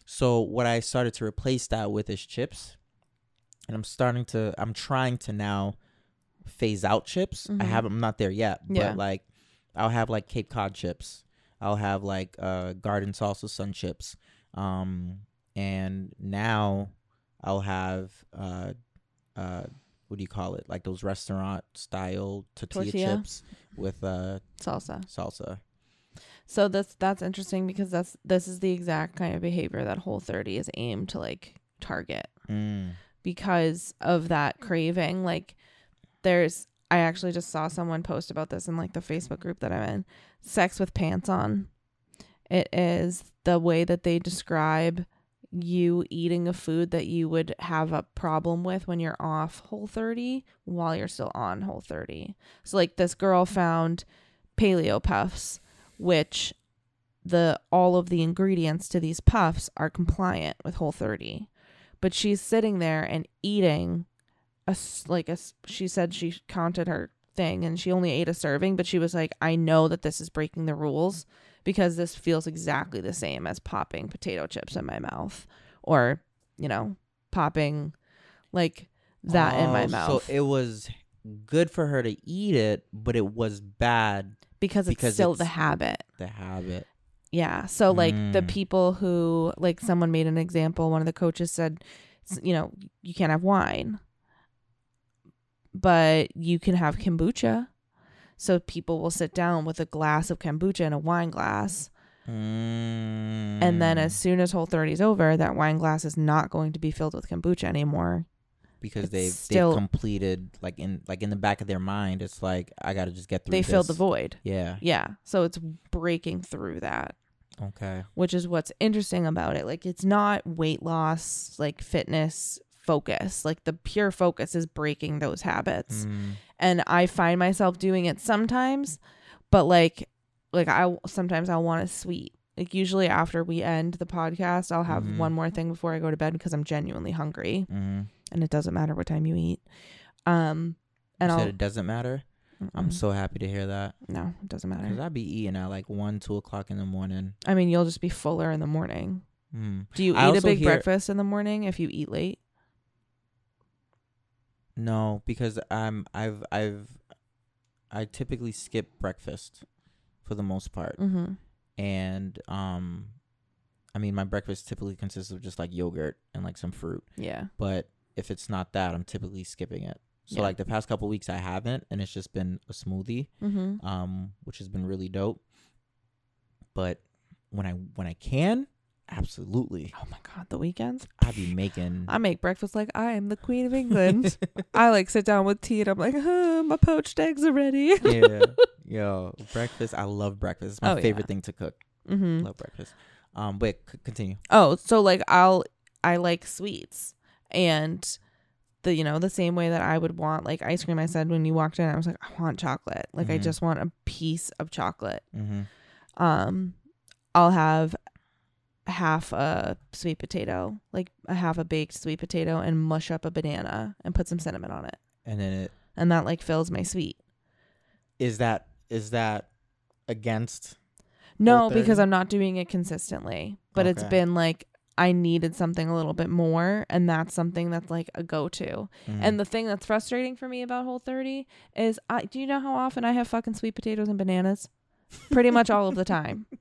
so what i started to replace that with is chips and i'm starting to i'm trying to now phase out chips i Mhm. haven't i'm not there yet Yeah. but like i'll have like cape cod chips I'll have like uh garden salsa sun chips. Um and now I'll have uh uh what do you call it? Like those restaurant style tortilla, Tortilla. chips with uh Salsa. salsa. So that's that's interesting because that's this is the exact kind of behavior that Whole 30 is aimed to like target Mm. because of that craving. Like there's I actually just saw someone post about this in like the Facebook group that I'm in. Sex with pants on. It is the way that they describe you eating a food that you would have a problem with when you're off whole 30 while you're still on whole 30. So like this girl found paleo puffs which the all of the ingredients to these puffs are compliant with Whole 30. But she's sitting there and eating a like a she said she counted her thing and she only ate a serving, but she was like I know that this is breaking the rules because this feels exactly the same as popping potato chips in my mouth or, you know, popping like that in my Oh, mouth So it was good for her to eat it, but it was bad because it's because still it's- the habit. The habit. Yeah. So like the Mm. people who like someone made an example, one of the coaches said, you know, you can't have wine, but you can have kombucha. So people will sit down with a glass of kombucha and a wine glass. And then as Mm, soon as whole 30 is over, that wine glass is not going to be filled with kombucha anymore. because it's they've still- they've completed like in like in the back of their mind, it's like I got to just get through. They filled the void. Yeah. Yeah. So it's breaking through that. Okay. which is what's interesting about it. Like it's not weight loss, like fitness focus. Like the pure focus is breaking those habits. Mm. And I find myself doing it sometimes, but like like I sometimes I'll want a sweet. Like usually after we end the podcast, I'll have Mhm. one more thing before I go to bed because I'm genuinely hungry hmm and it doesn't matter what time you eat. Um and you said it doesn't matter. I'm so happy to hear that no, it doesn't matter. because. I'd be eating at like one, two o'clock in the morning. I mean, you'll just be fuller in the morning. Mm. Do you I eat a big hear- breakfast in the morning if you eat late? No, because I'm I've I've I typically skip breakfast for the most part, Mm-hmm. and um, I mean my breakfast typically consists of just like yogurt and like some fruit. Yeah. But if it's not that, I'm typically skipping it. So Yeah. like the past couple weeks I haven't, and it's just been a smoothie, Mm-hmm. um, which has been really dope. But when I when I can, absolutely, Oh my god, the weekends. I be making. I make breakfast like I am the queen of England. I like sit down with tea and I'm like, huh, my poached eggs are ready. yeah, *laughs* yo, breakfast. I love breakfast. It's my Oh, yeah. favorite thing to cook. hmm Love breakfast. Um, but c- continue. Oh, so like I'll I like sweets and the you know the same way that I would want like ice cream. I said when you walked in, I was like, I want chocolate. Like I Mhm. just want a piece of chocolate. Mm-hmm. Um, I'll have half a sweet potato, like a half a baked sweet potato, and mush up a banana and put some cinnamon on it, And then it and that like fills my sweet. is that is that against No, because I'm not doing it consistently. But it's been like I needed something a little bit more, and that's something that's like a go to. Mhm. And the thing that's frustrating for me about Whole 30 is I do you know how often I have fucking sweet potatoes and bananas? Pretty much all of the time. *laughs*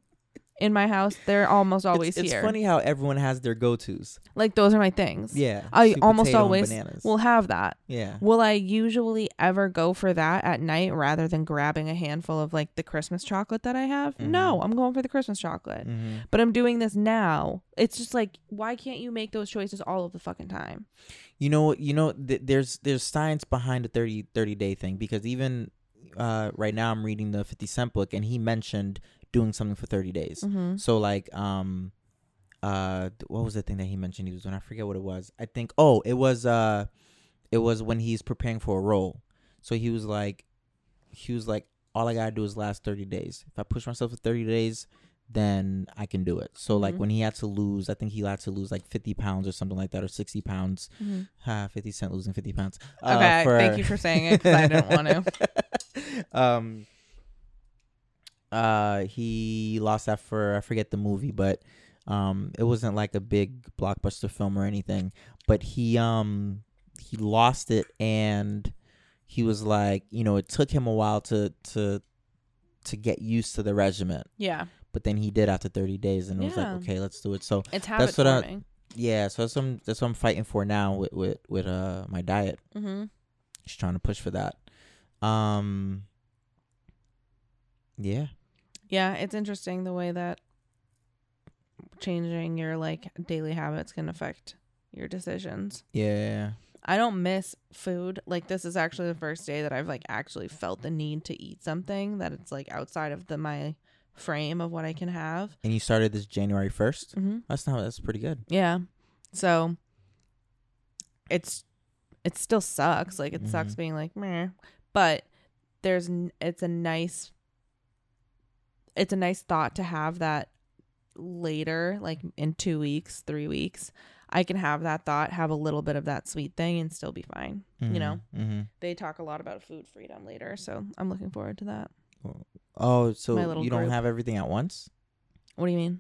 In my house, they're almost always it's, it's here. funny how everyone has their go tos. Like those are my things. Yeah, I almost always will have that. yeah. Will I usually ever go for that at night rather than grabbing a handful of like the Christmas chocolate that I have? No, Mhm. I'm going for the Christmas chocolate. hmm But I'm doing this now. It's just like, why can't you make those choices all of the fucking time? You know, you know, th- there's there's science behind the 30, 30 day thing because even uh, right now I'm reading the Fifty Cent book and he mentioned doing something for thirty days. Mm-hmm. So like, um, uh, what was the thing that he mentioned he was doing? I forget what it was. I think oh, it was uh, it was when he's preparing for a role. So he was like, he was like, all I gotta do is last thirty days. If I push myself for thirty days, then I can do it. So like Mhm. when he had to lose, I think he had to lose like fifty pounds or something like that, or sixty pounds. Ha, *sighs* fifty cent losing fifty pounds. Uh, Okay, for- thank you for saying it because I didn't want to. *laughs* um uh he lost that for I forget the movie, but um it wasn't like a big blockbuster film or anything. But he um he lost it and he was like, you know, it took him a while to to to get used to the regimen. Yeah, But then he did after 30 days and it was like, okay, let's do it. So it's habit That's what I, yeah, so that's what I'm that's what I'm fighting for now with with with uh my diet. mm-hmm. Just trying to push for that. Um yeah. Yeah, it's interesting the way that changing your like daily habits can affect your decisions. Yeah. I don't miss food. Like this is actually the first day that I've like actually felt the need to eat something that it's like outside of the my frame of what I can have. And you started this January 1st? Mm-hmm. That's not that's pretty good. Yeah. So it's it still sucks. Like it sucks Mhm. being like meh, but there's n- it's a nice it's a nice thought to have that later, like in two weeks, three weeks. I can have that thought, have a little bit of that sweet thing, and still be fine. You know, Mm-hmm. they talk a lot about food freedom later, so I'm looking forward to that. Oh, so you don't group. have everything at once? What do you mean?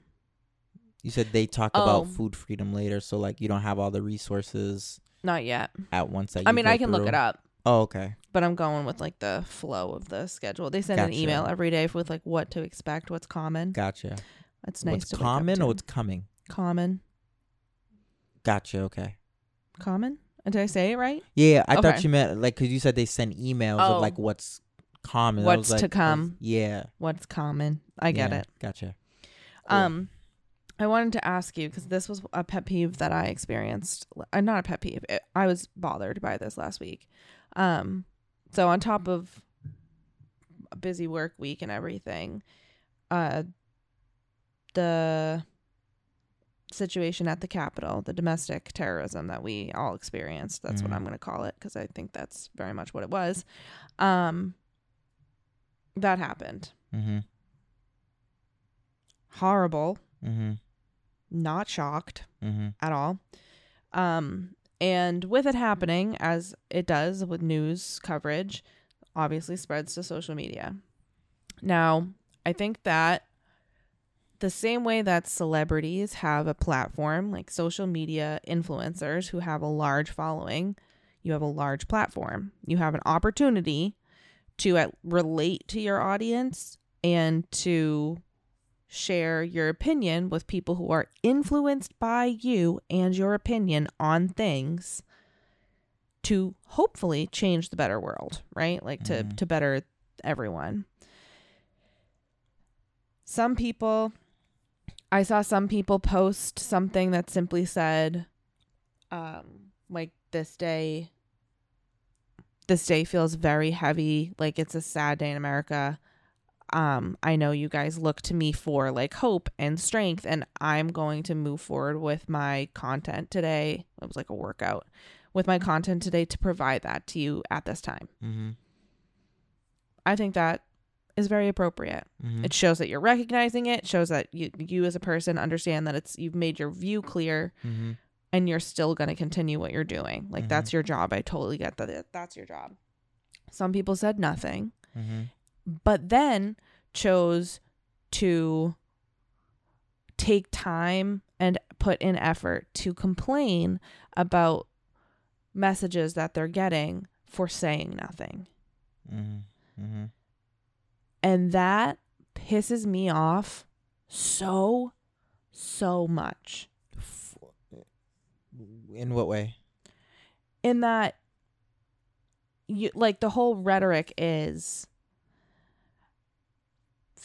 You said they talk Oh. about food freedom later, so like you don't have all the resources Not yet. at once. That I mean, I can look it up, Oh, okay. But I'm going with like the flow of the schedule. They send an Gotcha. email every day with like what to expect, what's common. Gotcha. It's nice what's to wake up common to. or what's coming? common? Gotcha. Okay. Common? Uh, Did I say it right? Yeah, I thought you meant like because you said they send emails Oh. of like what's common. I was What's to like, come. yeah, What's common? I get yeah, it. Gotcha. Cool. Um, I wanted to ask you because this was a pet peeve that I experienced. Uh, not a pet peeve. It, I was bothered by this last week. Um, so on top of a busy work week and everything, uh, the situation at the Capitol, the domestic terrorism that we all experienced. That's what Mhm. I'm going to call it because I think that's very much what it was. Um, that happened. Mm-hmm. Horrible. Mm-hmm. Not shocked. Mm-hmm. at all. Um, and with it mm-hmm. happening, as it does with news coverage, obviously spreads to social media. Now, I think that the same way that celebrities have a platform, like social media influencers who have a large following, you have a large platform. You have an opportunity to relate to your audience and to share your opinion with people who are influenced by you and your opinion on things to hopefully change the better world, right? Like to Mhm. to better everyone. Some people I saw some people post something that simply said um like this day this day feels very heavy, like it's a sad day in America um i know you guys look to me for like hope and strength and i'm going to move forward with my content today it was like a workout with my content today to provide that to you at this time Mm-hmm. i think that is very appropriate Mm-hmm. it shows that you're recognizing it shows that you you as a person understand that it's you've made your view clear mm-hmm. and you're still going to continue what you're doing like Mhm. that's your job i totally get that that's your job some people said nothing Mm-hmm. But then chose to take time and put in effort to complain about messages that they're getting for saying nothing. Mm-hmm. Mm-hmm. And that pisses me off so, so much. In what way? In that, you like the whole rhetoric is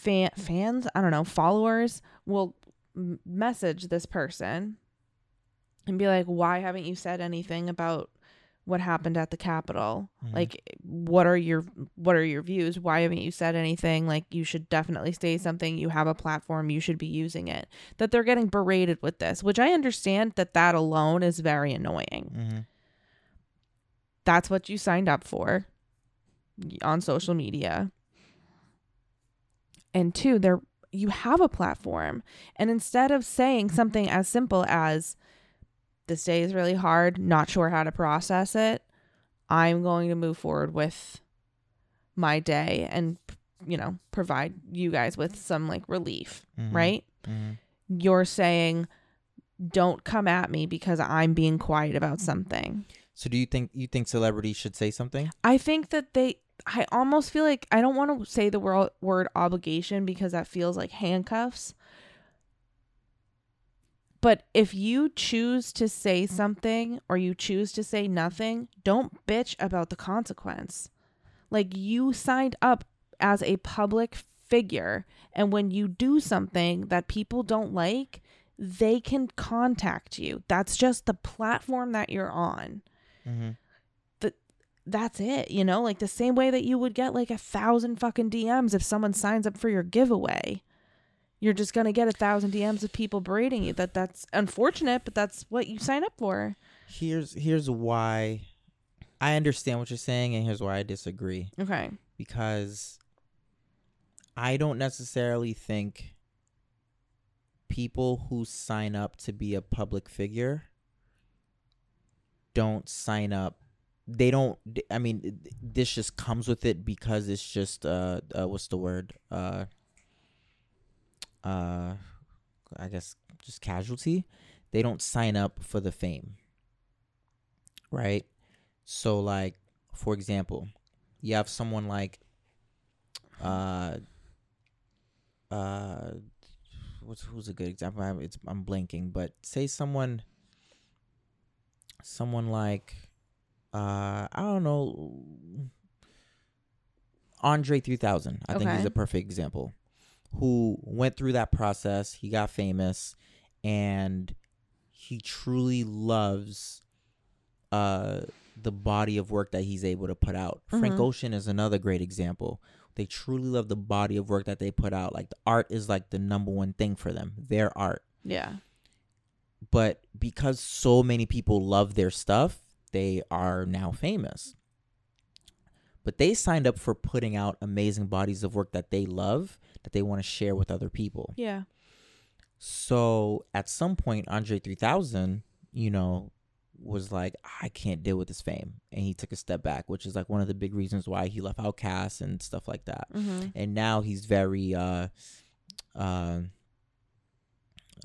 fan fans i don't know followers will m- message this person and be like why haven't you said anything about what happened at the capitol? Mhm. like what are your what are your views? Why haven't you said anything? Like you should definitely say something. You have a platform. You should be using it. That they're getting berated with this which i understand that that alone is very annoying. Mm-hmm. that's what you signed up for on social media. And two, there you have a platform. And instead of saying something as simple as this day is really hard, not sure how to process it, I'm going to move forward with my day and you know, provide you guys with some like relief, Mhm. right? Mm-hmm. You're saying don't come at me because I'm being quiet about something. So do you think you think celebrities should say something? I think that they I almost feel like I don't want to say the word word obligation because that feels like handcuffs. But if you choose to say something or you choose to say nothing, don't bitch about the consequence. Like you signed up as a public figure and when you do something that people don't like, they can contact you. That's just the platform that you're on Mm-hmm. That's it, you know, like the same way that you would get like a thousand fucking DMs if someone signs up for your giveaway. You're just gonna get a thousand DMs of people berating you. That that's unfortunate, but that's what you sign up for. Here's here's why I understand what you're saying, and here's why I disagree. Okay. Because I don't necessarily think people who sign up to be a public figure don't sign up they don't i mean this just comes with it because it's just uh, uh what's the word? Uh uh i guess just casualty. They don't sign up for the fame right? So like for example you have someone like uh uh what's who's a good example? I, it's i'm blanking but say someone someone like uh I don't know Andre 3000. I think he's a perfect example. Who went through that process, he got famous and he truly loves uh the body of work that he's able to put out. Frank Mhm. Ocean is another great example. They truly love the body of work that they put out. Like the art is like the number one thing for them. Their art Yeah. but because so many people love their stuff, they are now famous. But they signed up for putting out amazing bodies of work that they love, that they want to share with other people. Yeah. So at some point, Andre 3000, you know, was like, I can't deal with this fame. And he took a step back, which is like one of the big reasons why he left Outkast and stuff like that Mm-hmm. and now he's very uh uh,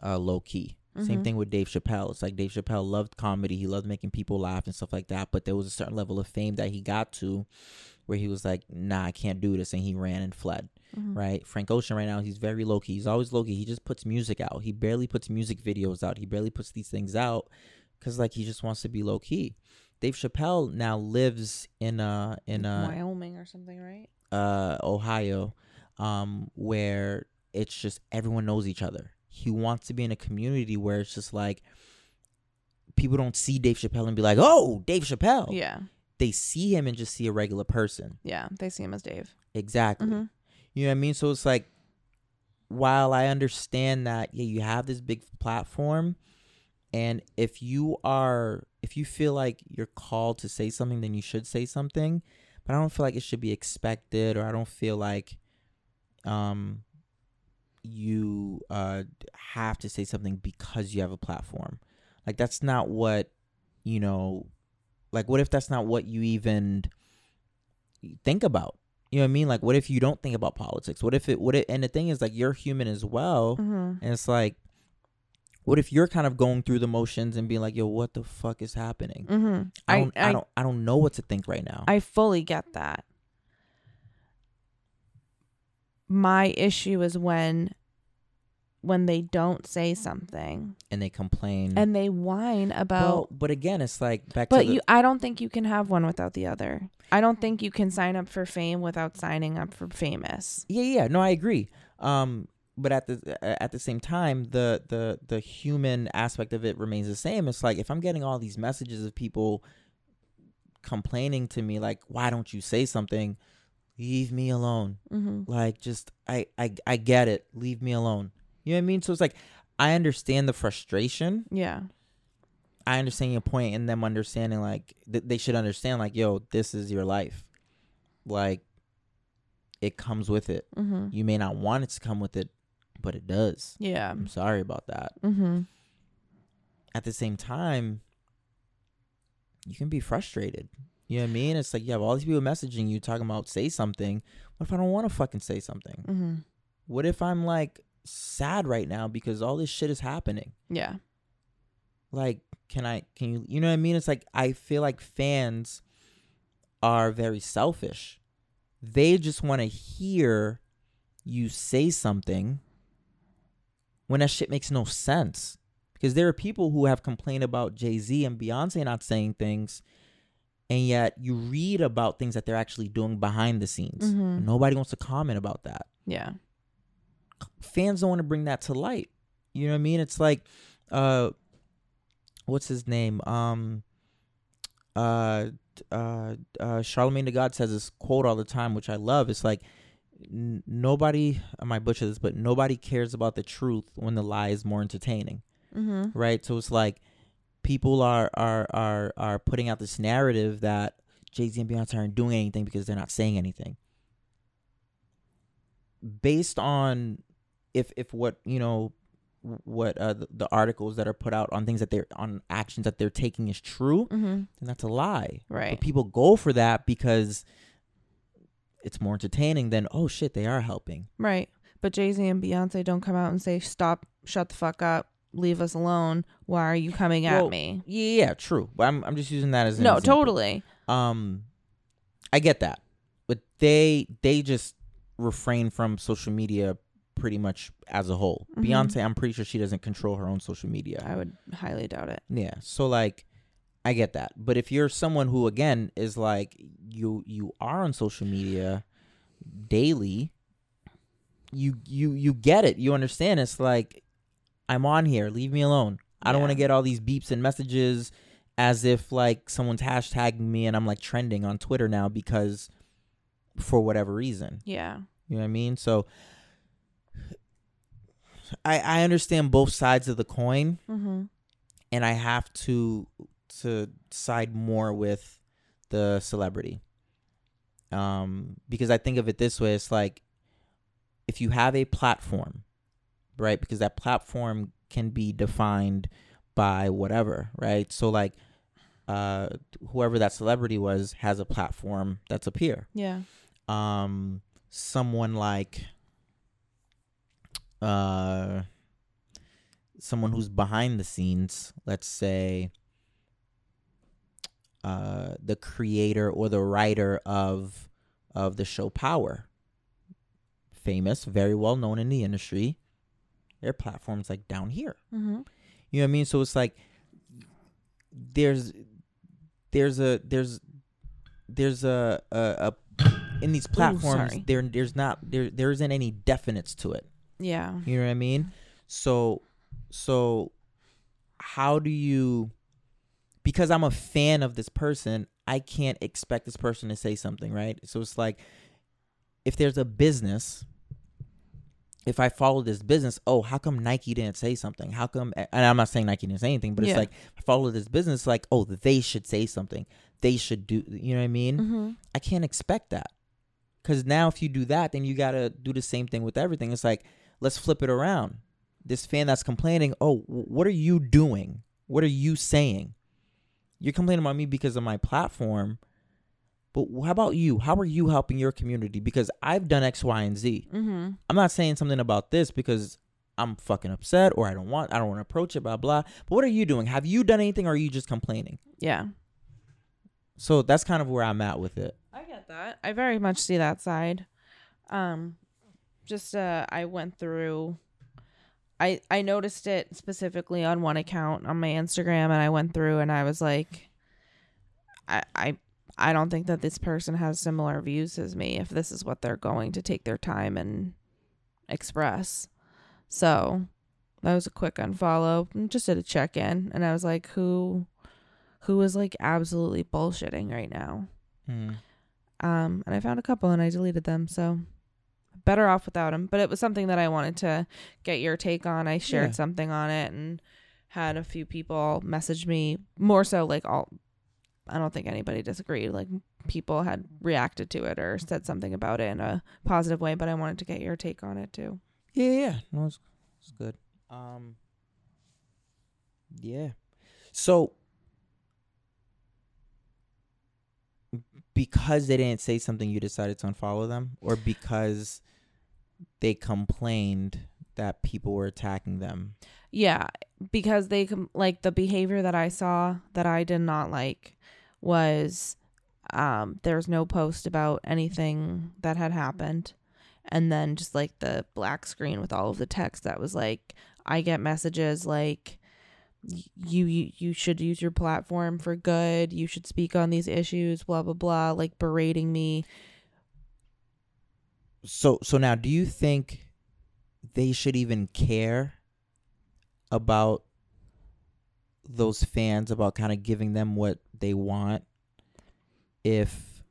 uh low key. Same Mhm. thing with Dave Chappelle. It's like Dave Chappelle loved comedy. He loved making people laugh and stuff like that. But there was a certain level of fame that he got to where he was like, nah, I can't do this. And he ran and fled, Mhm. right? Frank Ocean right now, he's very low key. He's always low key. He just puts music out. He barely puts music videos out. He barely puts these things out because, like, he just wants to be low key. Dave Chappelle now lives in a in a Wyoming or something, right? uh, Ohio, um, where it's just everyone knows each other. He wants to be in a community where it's just like people don't see Dave Chappelle and be like, "Oh, Dave Chappelle." Yeah. They see him and just see a regular person. Yeah. They see him as Dave. Exactly. Mhm. You know what I mean? So it's like, while I understand that, yeah, you have this big platform, and if you are, if you feel like you're called to say something, then you should say something. But I don't feel like it should be expected, or I don't feel like, um, you uh have to say something because you have a platform. Like that's not what, you know, like what if that's not what you even think about? You know what I mean? Like, what if you don't think about politics? What if it? What? It, and the thing is, like, you're human as well, Mm-hmm. and it's like, what if you're kind of going through the motions and being like, "Yo, what the fuck is happening?" Mm-hmm. I I, don't, I, I, don't, I don't know what to think right now. I fully get that. My issue is when when they don't say something and they complain. and they whine about well, but again, it's like back but you I don't think you can have one without the other. I don't think you can sign up for fame without signing up for famous. Yeah, yeah, no, I agree. Um, but at the at the same time, the the the human aspect of it remains the same. It's like if I'm getting all these messages of people complaining to me, like, "Why don't you say something?" Leave me alone. Mm-hmm. Like, just I I I get it. Leave me alone. You know what I mean? So it's like I understand the frustration. Yeah. I understand your point, and them understanding like th- they should understand, like, yo, this is your life. Like, it comes with it. Mm-hmm. You may not want it to come with it, but it does. Yeah. I'm sorry about that. Mm-hmm. At the same time, you can be frustrated. You know what I mean? It's like you have all these people messaging you talking about say something. What if I don't want to fucking say something? Mm-hmm. What if I'm like sad right now because all this shit is happening? Yeah. Like, can I, can you, you know what I mean? It's like I feel like fans are very selfish. They just want to hear you say something when that shit makes no sense. Because there are people who have complained about Jay Z and Beyonce not saying things, and yet you read about things that they're actually doing behind the scenes. Mhm. Nobody wants to comment about that. Yeah. Fans don't want to bring that to light. You know what I mean? It's like, uh, what's his name? Um, uh, uh, uh, Charlemagne the God says this quote all the time, which I love. It's like, n- nobody, I might butcher this, but nobody cares about the truth when the lie is more entertaining, Mm-hmm. right? So it's like people are are are are putting out this narrative that Jay Z and Beyonce aren't doing anything because they're not saying anything. based on if if what you know what uh, the, the articles that are put out on things that they're on actions that they're taking is true, Mm-hmm. then that's a lie. Right. But people go for that because it's more entertaining than oh shit they are helping. Right. But Jay Z and Beyonce don't come out and say, Stop, shut the fuck up, leave us alone. Why are you coming at Well, me? Yeah, true. But I'm I'm just using that as an No, example. totally. Um, I get that, but they they just refrain from social media pretty much as a whole. Mhm. Beyonce, I'm pretty sure she doesn't control her own social media. I would highly doubt it. Yeah. So like I get that. But if you're someone who again is like you you are on social media daily, you you you get it. You understand it's like I'm on here, leave me alone. I don't want to get all these beeps and messages as if like someone's hashtagging me and I'm like trending on Twitter now because for whatever reason. Yeah. You know what I mean? So I I understand both sides of the coin Mm-hmm. and I have to to side more with the celebrity. Um, because I think of it this way: it's like if you have a platform, right? Because that platform can be defined by whatever, right? So like, uh, whoever that celebrity was has a platform that's a peer. Yeah. Um, someone like, uh, someone who's behind the scenes, let's say uh, the creator or the writer of of the show Power, famous, very well known in the industry. Their platforms like down here. Mm-hmm. You know what I mean? So it's like there's there's a there's there's a a, a in these platforms sorry. there there's not there there isn't any definites to it. Yeah. You know what I mean? So so how do you because I'm a fan of this person, I can't expect this person to say something, right? So it's like if there's a business if I follow this business, oh, how come Nike didn't say something? How come and I'm not saying Nike didn't say anything, but it's like I follow this business like, oh, they should say something. They should do you know what I mean? Mm-hmm. I can't expect that. Cause now if you do that, then you gotta do the same thing with everything. It's like, let's flip it around. This fan that's complaining, oh, wh- what are you doing? What are you saying? You're complaining about me because of my platform. But how about you? How are you helping your community? Because I've done X, Y, and Z. Mm-hmm. I'm not saying something about this because I'm fucking upset or I don't want I don't want to approach it, blah blah. But what are you doing? Have you done anything or are you just complaining? Yeah. So that's kind of where I'm at with it. I get that. I very much see that side. Um just uh I went through I I noticed it specifically on one account on my Instagram and I went through and I was like I I I don't think that this person has similar views as me if this is what they're going to take their time and express. So that was a quick unfollow. Just did a check in and I was like, who who is like absolutely bullshitting right now? Hmm. Um, and I found a couple and I deleted them, so better off without them. But it was something that I wanted to get your take on. I shared Yeah. something on it and had a few people message me more so like all. I don't think anybody disagreed. Like people had reacted to it or said something about it in a positive way, but I wanted to get your take on it too. Yeah, yeah. No, it's, it's good. Um, yeah. So, because they didn't say something, you decided to unfollow them, or because they complained that people were attacking them. Yeah, because they com- like the behavior that I saw that I did not like was um there was no post about anything that had happened and then just like the black screen with all of the text that was like I get messages like you you, you should use your platform for good, you should speak on these issues, blah blah blah, like berating me. So, so now, do you think they should even care about those fans about kind of giving them what they want if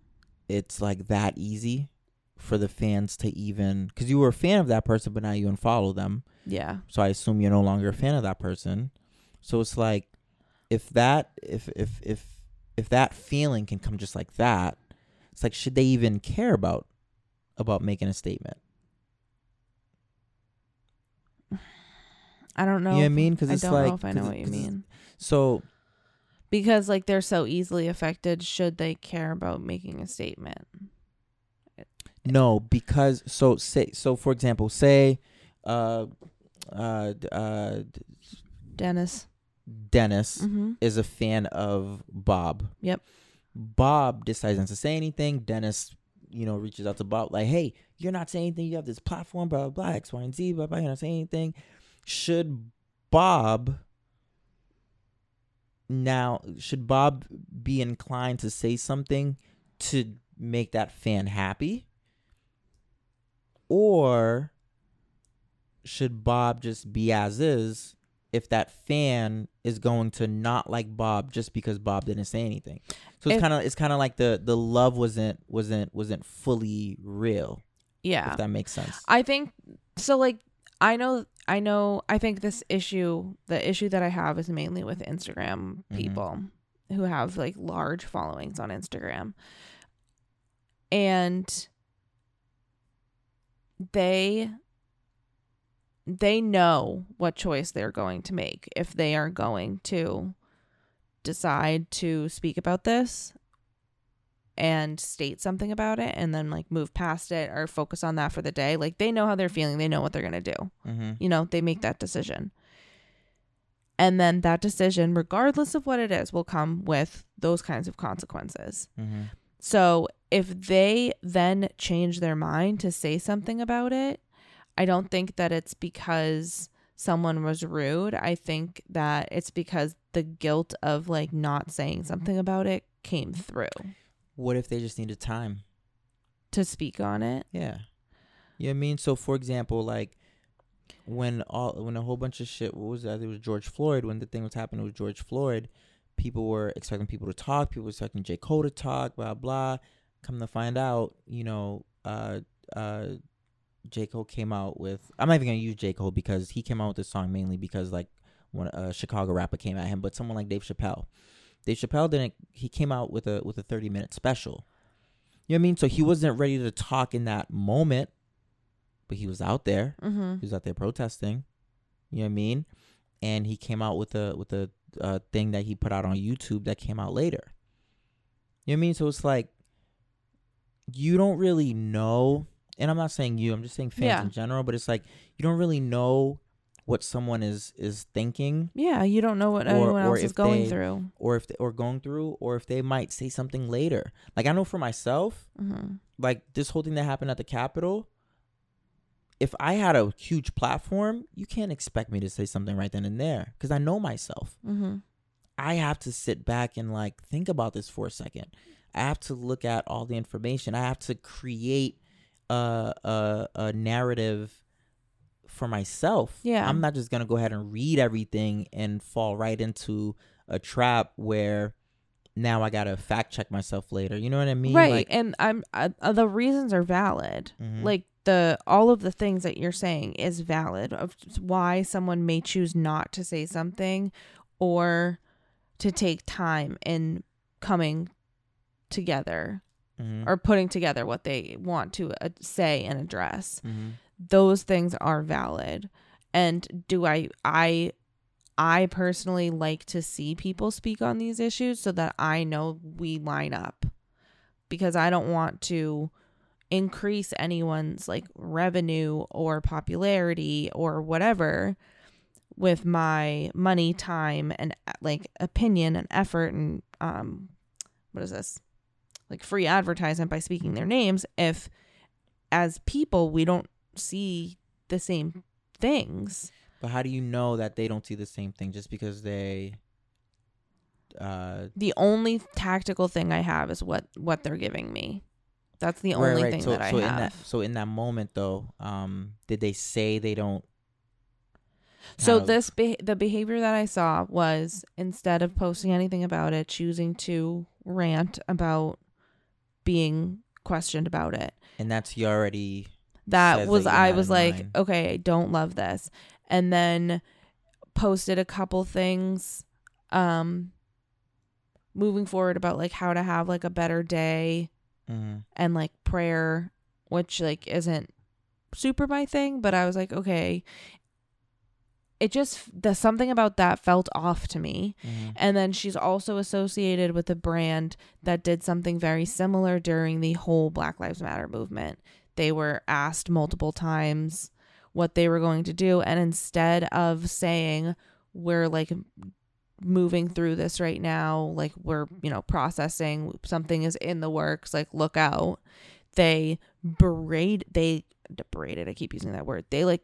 it's like that easy for the fans to even because you were a fan of that person but now you unfollow them. Yeah. So i assume you're no longer a fan of that person. So it's like if that if if if if that feeling can come just like that it's like should they even care about about making a statement? *sighs* I don't know you know what i mean? Because know like i know what you mean. so because like they're so easily affected. Should they care about making a statement? no, because so say so for example, say uh uh uh Dennis. Dennis Mm-hmm. is a fan of Bob. Yep. Bob decides not to say anything. Dennis, you know, reaches out to Bob like, "Hey, you're not saying anything. You have this platform, blah blah blah, X, Y, and Z, blah blah. You're not saying anything." Should Bob now? Should Bob be inclined to say something to make that fan happy, or should Bob just be as is? If that fan is going to not like Bob just because Bob didn't say anything, so it's kind of it's kind of like the the love wasn't wasn't wasn't fully real. Yeah. If that makes sense. I think so like I know I know I think this issue the issue that I have is mainly with Instagram Mhm. people who have like large followings on Instagram. And they they know what choice they're going to make if they are going to decide to speak about this and state something about it and then like move past it or focus on that for the day. Like they know how they're feeling, they know what they're going to do. mm-hmm. You know, they make that decision. And then that decision, regardless of what it is, will come with those kinds of consequences. Mm-hmm. So if they then change their mind to say something about it, I don't think that it's because someone was rude. I think that it's because the guilt of like not saying something about it came through What if they just needed time? to speak on it. Yeah. You know what I mean? So for example, like when all when a whole bunch of shit what was that? It was George Floyd, when the thing was happening with George Floyd, people were expecting people to talk, people were expecting J. Cole to talk, blah blah. Come to find out, you know, uh uh J. Cole came out with I'm not even gonna use J. Cole because he came out with this song mainly because like when a Chicago rapper came at him, but someone like Dave Chappelle. Dave Chappelle didn't he came out with a with a thirty minute special. You know what I mean? So he wasn't ready to talk in that moment, but he was out there. Mm-hmm. He was out there protesting. You know what I mean? And he came out with a with a uh, thing that he put out on YouTube that came out later. You know what I mean? So it's like you don't really know, and I'm not saying you. I'm just saying fans Yeah. in general. But it's like you don't really know what someone is is thinking Yeah, you don't know what Or- anyone else is going they- through. or if they, or going through or if they might say something later. Like I know for myself, Mm-hmm. like this whole thing that happened at the Capitol, if I had a huge platform, you can't expect me to say something right then and there because I know myself. Mm-hmm. I have to sit back and like think about this for a second. I have to look at all the information. I have to create a a, a narrative for myself. Yeah. I'm not just gonna go ahead and read everything and fall right into a trap where now I gotta fact check myself later. You know what I mean? right, Like, and I'm uh, the reasons are valid. Mhm. Like the all of the things that you're saying is valid of why someone may choose not to say something or to take time in coming together mhm, or putting together what they want to uh, say and address. mhm. Those things are valid. And do i i i personally like to see people speak on these issues so that i know we line up. Because i don't want to increase anyone's like revenue or popularity or whatever with my money time and like opinion and effort and um what is this? Like free advertisement by speaking their names if as people we don't see the same things. But how do you know that they don't see the same thing just because they uh The only tactical thing I have is what what they're giving me. That's the only right. thing so, that I have. in that so in that moment though, um did they say they don't so have- this be- the behavior that I saw was instead of posting anything about it, choosing to rant about being questioned about it. and that's he already that says was that you're I not was in like, line. okay, I don't love this. And then posted a couple things um moving forward about like how to have like a better day mhm, and like prayer, which like isn't super my thing, but I was like, okay, it just the something about that felt off to me. Mhm. And then she's also associated with a brand that did something very similar during the whole Black Lives Matter movement. They were asked multiple times what they were going to do. And instead of saying, we're like moving through this right now, like we're, you know, processing, something is in the works, like look out, they berate, they berated, I keep using that word. They like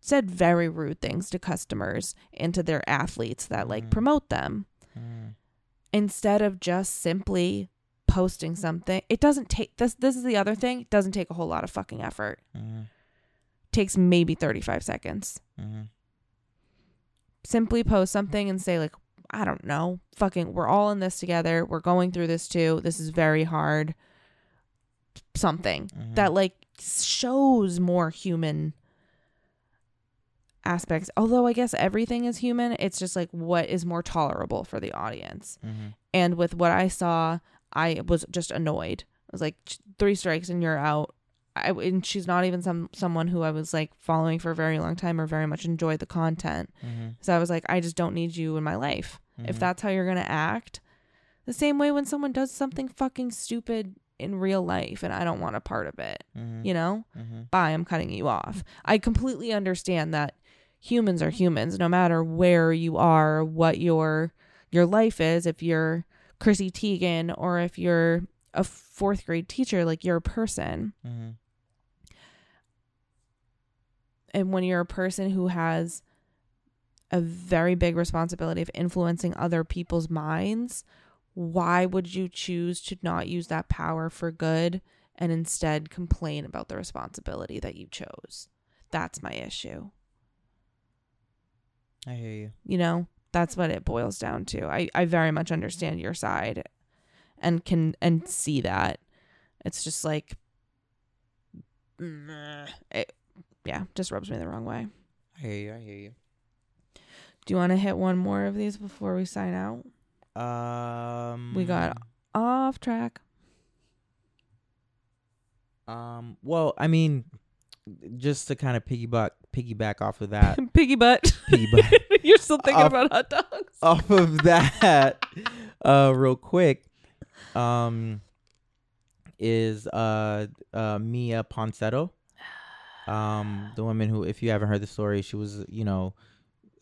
said very rude things to customers and to their athletes that like Mhm. promote them Mhm. instead of just simply posting something. It doesn't take this this is the other thing, it doesn't take a whole lot of fucking effort. Mhm. takes maybe 35 seconds. Mhm. Simply post something and say like I don't know, fucking we're all in this together. We're going through this too. This is very hard. Something Mhm. that like shows more human aspects. Although I guess everything is human, it's just like what is more tolerable for the audience. Mhm. And with what I saw, I was just annoyed. I was like, "Ch- three strikes and you're out. I, and she's not even some someone who I was like following for a very long time or very much enjoyed the content. Mhm. So I was like, I just don't need you in my life. If Mhm. that's how you're gonna act, the same way when someone does something fucking stupid in real life and I don't want a part of it, Mhm. you know, Mhm. bye, I'm cutting you off. I completely understand that humans are humans, no matter where you are, what your your life is. If you're Chrissy Teigen or if you're a fourth grade teacher, like you're a person. Mhm. And when you're a person who has a very big responsibility of influencing other people's minds, why would you choose to not use that power for good and instead complain about the responsibility that you chose? That's my issue. I hear you. You know, that's what it boils down to. I, I very much understand your side and can and see that. It's just like it, yeah, just rubs me the wrong way. I hear you. I hear you. Do you want to hit one more of these before we sign out? Um, We got- Off track. Um. Well, I mean, just to kind of piggyback piggyback off of that, *laughs* Piggy butt. Piggy butt. *laughs* You're still thinking Off- about hot dogs. off of that, *laughs* uh, real quick, um, is uh uh Miya Ponsetto, um, the woman who, if you haven't heard the story, she was, you know,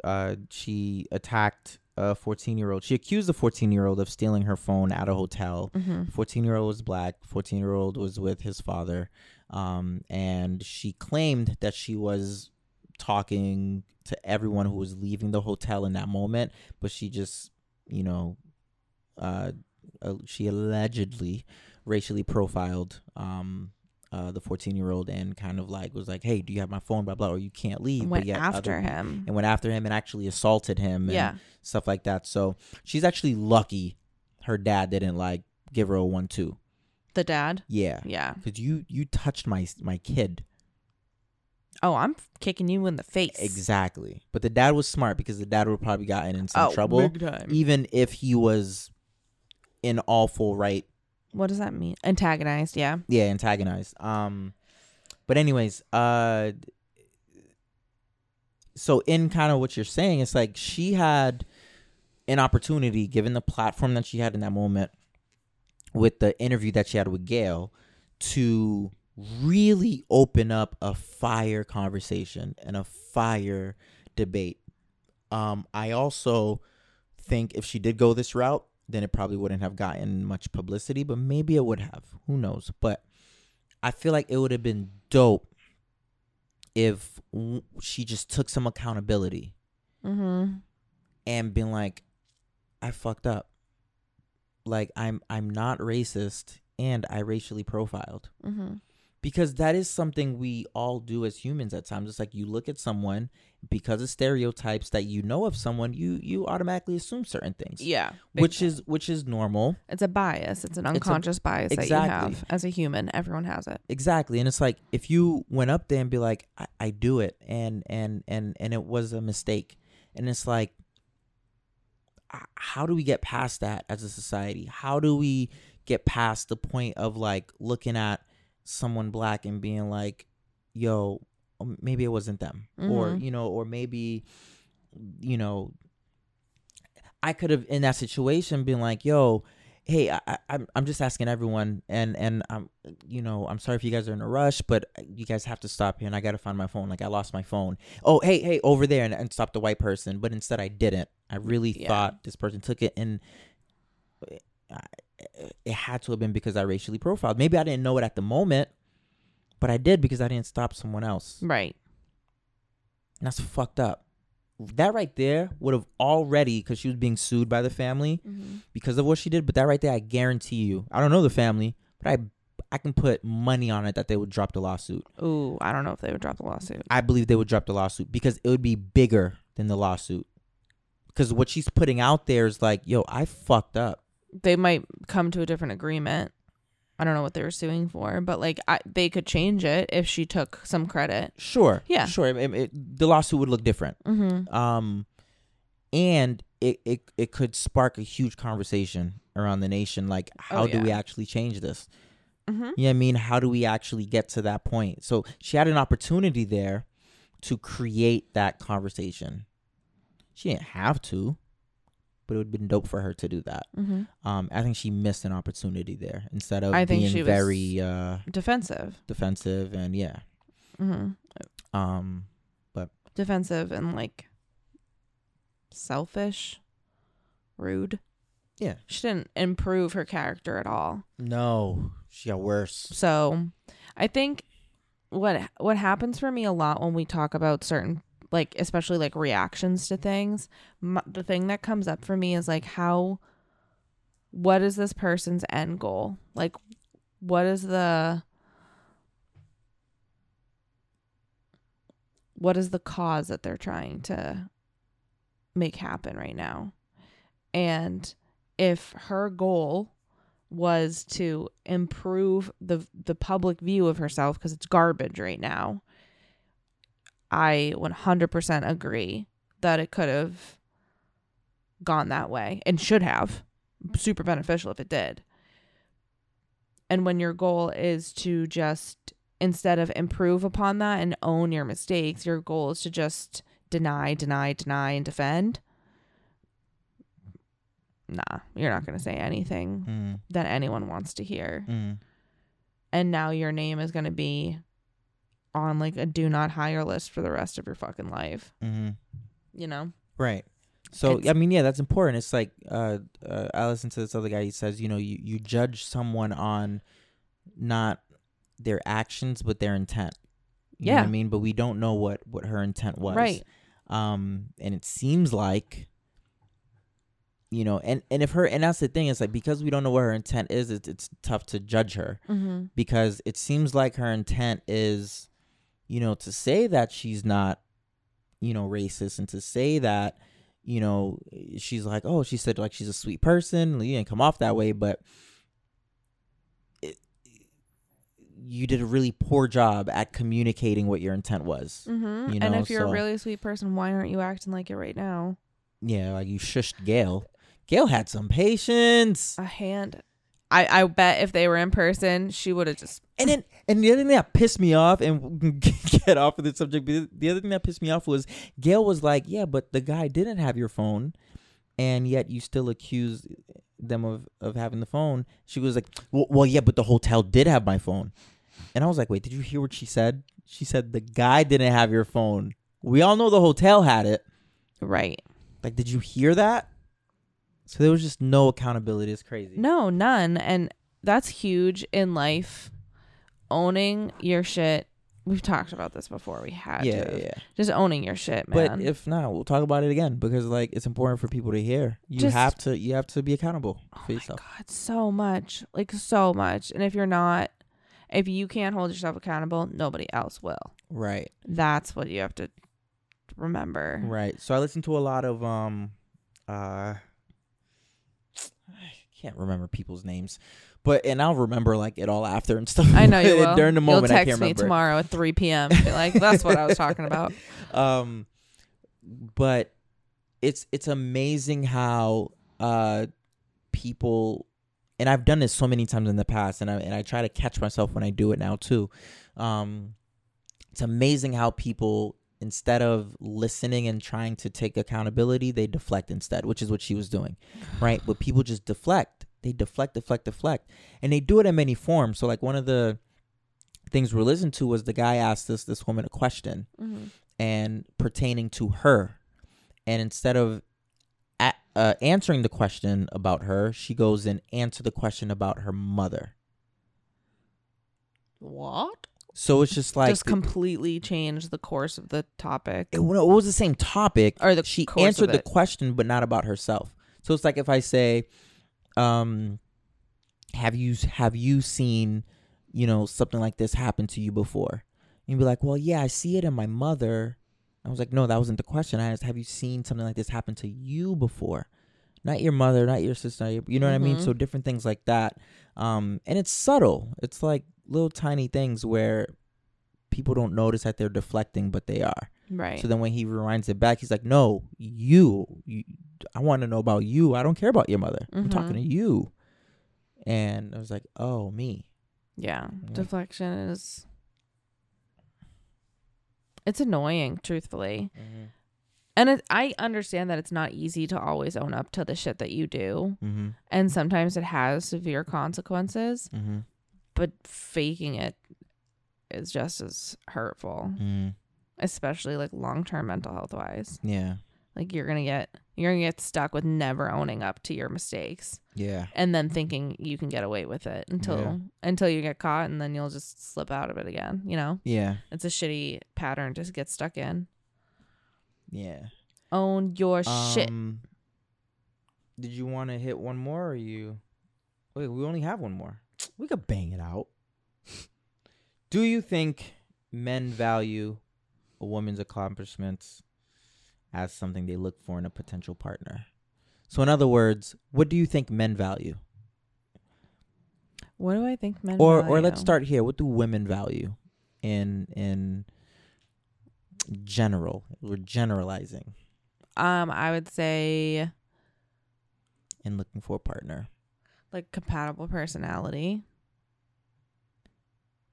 uh, she attacked a 14 year old. She accused the 14 year old of stealing her phone at a hotel. Mm-hmm. 14 year old was black 14 year old was with his father um, and she claimed that she was talking to everyone who was leaving the hotel in that moment but she just you know uh, uh, she allegedly racially profiled um, uh, the 14 year old and kind of like was like hey do you have my phone blah blah or you can't leave Went yet after other- him. and went after him and actually assaulted him and Yeah. stuff like that so she's actually lucky her dad didn't like give her a one two The dad. yeah Yeah. because you you touched my my kid Oh, I'm kicking you in the face. exactly but the dad was smart because the dad would probably gotten in some Oh, trouble even if he was in all full right What does that mean? Antagonized. Yeah. yeah antagonized um but anyways uh so in kind of what you're saying it's like she had an opportunity given the platform that she had in that moment with the interview that she had with Gayle to really open up a fire conversation and a fire debate. Um i also think if she did go this route then it probably wouldn't have gotten much publicity but maybe it would have. Who knows? But i feel like it would have been dope if she just took some accountability Mm-hmm. and been like i fucked up like i'm i'm not racist and i racially profiled Mm-hmm. because that is something we all do as humans at times it's like you look at someone because of stereotypes that you know of someone you you automatically assume certain things Yeah. which is which is normal It's a bias. It's an a- unconscious bias that you have as a human. Everyone has it. exactly and it's like if you went up there and be like I, I do it and and and and it was a mistake and it's like how do we get past that as a society how do we get past the point of like looking at someone black and being like yo um, maybe it wasn't them or Mhm. you know or maybe you know, I could have in that situation been like, "Yo, hey, I, I, I'm I'm just asking everyone, and and I'm, you know, I'm sorry if you guys are in a rush, but you guys have to stop here, and I gotta find my phone. Like I lost my phone. Oh, hey, hey, over there, and, and stop the white person. But instead, I didn't. I really Yeah. thought this person took it, and I, it had to have been because I racially profiled. Maybe I didn't know it at the moment, but I did because I didn't stop someone else. Right. And that's fucked up. That right there would have already, because she was being sued by the family Mm-hmm. because of what she did. But that right there, I guarantee you, I don't know the family, but I I can put money on it that they would drop the lawsuit. Ooh, I don't know if they would drop the lawsuit. I believe they would drop the lawsuit because it would be bigger than the lawsuit. Because what she's putting out there is like, yo, I fucked up. They might come to a different agreement. I don't know what they were suing for, but like I, they could change it if she took some credit. Sure, Yeah. sure. It- it- the lawsuit would look different. Mm-hmm. um and it, it it could spark a huge conversation around the nation like how Oh, do we actually change this Mm-hmm. yeah i mean how do we actually get to that point so she had an opportunity there to create that conversation she didn't have to but it would have been dope for her to do that Mm-hmm. um i think she missed an opportunity there instead of I think being she was- very uh Defensive. defensive and yeah Mm-hmm. um Defensive and like selfish, rude. yeah She didn't improve her character at all. no she got worse So, I think what what happens for me a lot when we talk about certain like especially like reactions to things, the thing that comes up for me is like how what is this person's end goal? Like what is the what is the cause that they're trying to make happen right now? And if her goal was to improve the the public view of herself because it's garbage right now. I 100% agree that it could have gone that way and should have. Super beneficial if it did. And when your goal is to just instead of improve upon that and own your mistakes, your goal is to just deny, deny, deny and defend. Nah, you're not going to say anything mm, that anyone wants to hear. mm. And now your name is going to be on like a do not hire list for the rest of your fucking life. Mm-hmm. You know? Right. So It's- I mean, yeah, that's important. It's like uh, uh, I listened to this other guy. He says, you know, you you judge someone on not their actions but their intent. You know what I mean, but we don't know what what her intent was. Right. Um, and it seems like, you know, and and if her and that's the thing is like because we don't know what her intent is, it's it's tough to judge her Mm-hmm. because it seems like her intent is, you know, to say that she's not, you know, racist and to say that, you know, she's like, oh, she said like she's a sweet person. You didn't come off that way, but it, you did a really poor job at communicating what your intent was. Mm-hmm. You and if you're so- a really sweet person, why aren't you acting like it right now? Yeah, like you shushed Gayle. Gayle had some patience. A hand. I, I bet if they were in person, she would have just. And then, and the other thing that pissed me off, and *laughs* get off of the subject, but the other thing that pissed me off was Gayle was like, "Yeah, but the guy didn't have your phone, and yet you still accuse them of of having the phone." She was like, "Well, well yeah, but the hotel did have my phone," and I was like, "Wait, did you hear what she said? She said the guy didn't have your phone. We all know the hotel had it. Right. Like, did you hear that?" So there was just no accountability. It's crazy. No, none. And that's huge in life. Owning your shit. We've talked about this before. We had Yeah, to. yeah, yeah. Just owning your shit, man. But if not, we'll talk about it again because like it's important for people to hear. You Just- have to you have to be accountable oh for my yourself. God, so much. Like, so much. And if you're not, if you can't hold yourself accountable, nobody else will. Right. That's what you have to remember. Right. So I listened to a lot of um uh can't remember people's names. But and I'll remember like it all after and *laughs* stuff. I know you *laughs* will. During the moment You'll I text can't me remember. tomorrow at 3 p.m. Like, that's what I was talking about. *laughs* um but it's it's amazing how uh people and I've done this so many times in the past and I and I try to catch myself when I do it now too. Um it's amazing how people instead of listening and trying to take accountability, they deflect instead, which is what she was doing, right? But people just deflect. They deflect, deflect, deflect, and they do it in many forms. So, like one of the things we're listening to was the guy asked this this woman a question, Mhm. and pertaining to her, and instead of a- uh, answering the question about her, she goes and answer the question about her mother. What? So it's just like Just completely changed the course of the topic. it, well, it was the same topic. Or the she answered the question but not about herself. So it's like if i say um have you have you seen you know something like this happen to you before? You'd be like well yeah i see it in my mother. I was like no that wasn't the question. I asked have you seen something like this happen to you before not your mother not your sister not your- you know what i mean Mhm. so different things like that um and it's subtle it's like little tiny things where people don't notice that they're deflecting but they are Right. so then when he rewinds it back, he's like, "No, you. you I want to know about you. I don't care about your mother. I'm talking to you." And I was like, "Oh, me." yeah. Yeah. Deflection is. It's annoying, truthfully. And it, I understand that it's not easy to always own up to the shit that you do. Mm-hmm. And sometimes it has severe consequences, Mm-hmm. but faking it is just as hurtful, Mm-hmm. especially like long term mental health wise. Yeah. Like you're gonna get you're gonna get stuck with never owning up to your mistakes Yeah. and then thinking you can get away with it until Yeah. until you get caught and then you'll just slip out of it again. You know, Yeah. it's a shitty pattern to get stuck in. Yeah. Own your shit. Um, Did you want to hit one more, or you? Wait, we only have one more. *tsk* We could bang it out. *laughs* Do you think men value a woman's accomplishments as something they look for in a potential partner? So, in other words, what do you think men value? What do I think men Or, or let's start here. What do women value in in general? We're generalizing Um, I would say in looking for a partner. like compatible personality.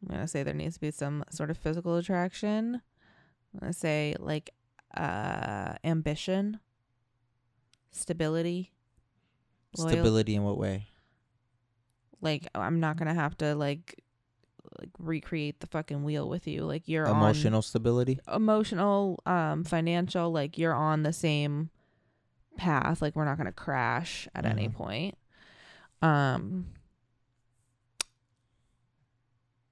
I'm gonna say there needs to be some sort of physical attraction. I'm gonna say like uh ambition, stability. Loyal- Stability in what way? Like I'm not gonna have to like like recreate the fucking wheel with you. Like you're on Emotional stability. emotional, um, financial, like you're on the same path. Like we're not gonna crash at any Mhm. point. Um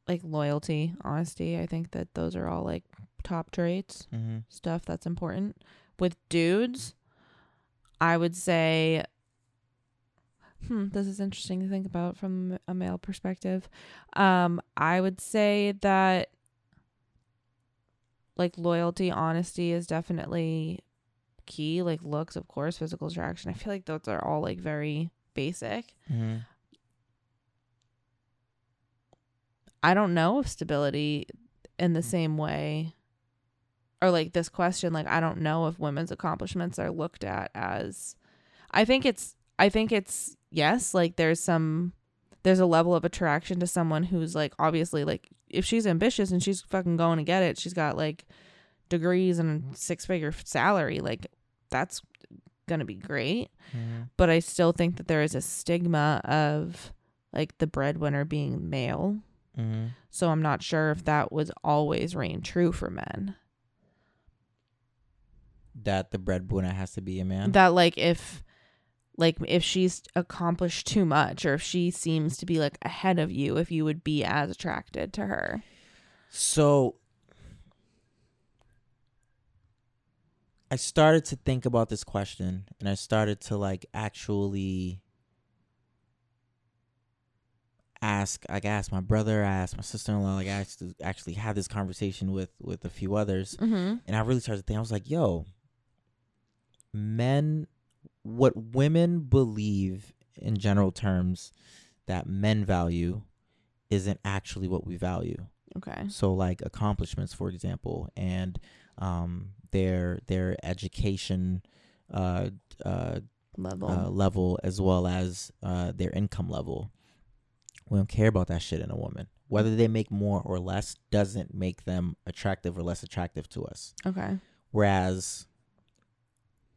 like loyalty, honesty, I think that those are all like top traits, Mm-hmm. stuff that's important. With dudes, I would say Hmm, this is interesting to think about from a male perspective. Um, I would say that like loyalty, honesty is definitely key. Like looks, of course, physical attraction. I feel like those are all like very basic. Mm-hmm. I don't know if stability in the same way or like this question like I don't know if women's accomplishments are looked at as I think it's I think it's yes, like there's some there's a level of attraction to someone who's like obviously like if she's ambitious and she's fucking going to get it, she's got like degrees and six figure salary, like that's to be great. Mm-hmm. But I still think that there is a stigma of like the breadwinner being male. Mm-hmm. So I'm not sure if that was always reign true for men. That the breadwinner has to be a man. That like if like if she's accomplished too much or if she seems to be like ahead of you, if you would be as attracted to her. So I started to think about this question and I started to like actually ask like I asked my brother, I asked my sister in law, like I asked to actually have this conversation with with a few others Mm-hmm. and I really started to think I was like, yo, men what women believe in general terms that men value isn't actually what we value. Okay. So like accomplishments, for example, and um, their their education uh, uh, Level. uh, level as well as uh, their income level. We don't care about that shit in a woman. whether they make more or less doesn't make them attractive or less attractive to us. Okay. Whereas,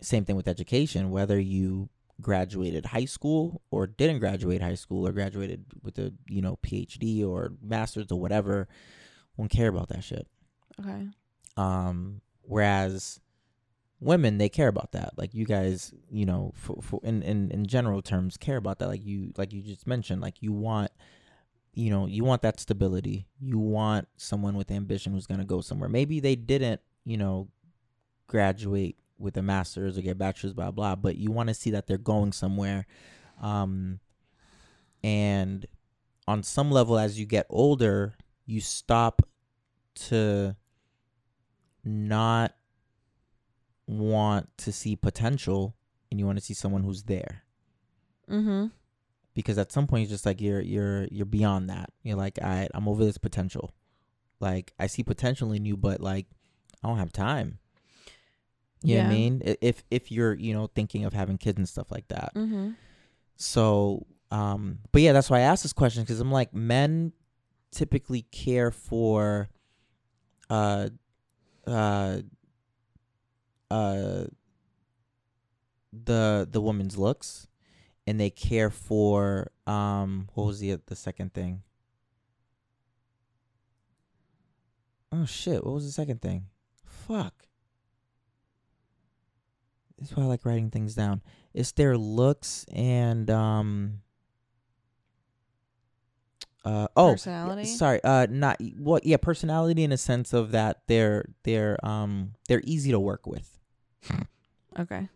same thing with education, whether you graduated high school or didn't graduate high school or graduated with a you know PhD or master's or whatever, won't care about that shit. Okay. Um, whereas women they care about that like you guys you know for, for in, in in general terms care about that like you like you just mentioned like you want you know you want that stability you want someone with ambition who's going to go somewhere maybe they didn't you know graduate with a master's or get bachelor's blah blah but you want to see that they're going somewhere um and on some level as you get older you stop to not want to see potential and you want to see someone who's there. Mm-hmm. because at some point you're just like you're you're you're beyond that. You're like all right i'm over this potential. Like i see potential in you but like i don't have time you know what i mean? If if you're you know thinking of having kids and stuff like that. Mm-hmm. so um but yeah that's why i asked this question because i'm like men typically care for uh uh uh the the woman's looks and they care for um what was the the second thing? Oh shit what was the second thing? Fuck this is why i like writing things down it's their looks and um uh oh Personality? sorry uh not what yeah personality in a sense of that they're they're um they're easy to work with Okay.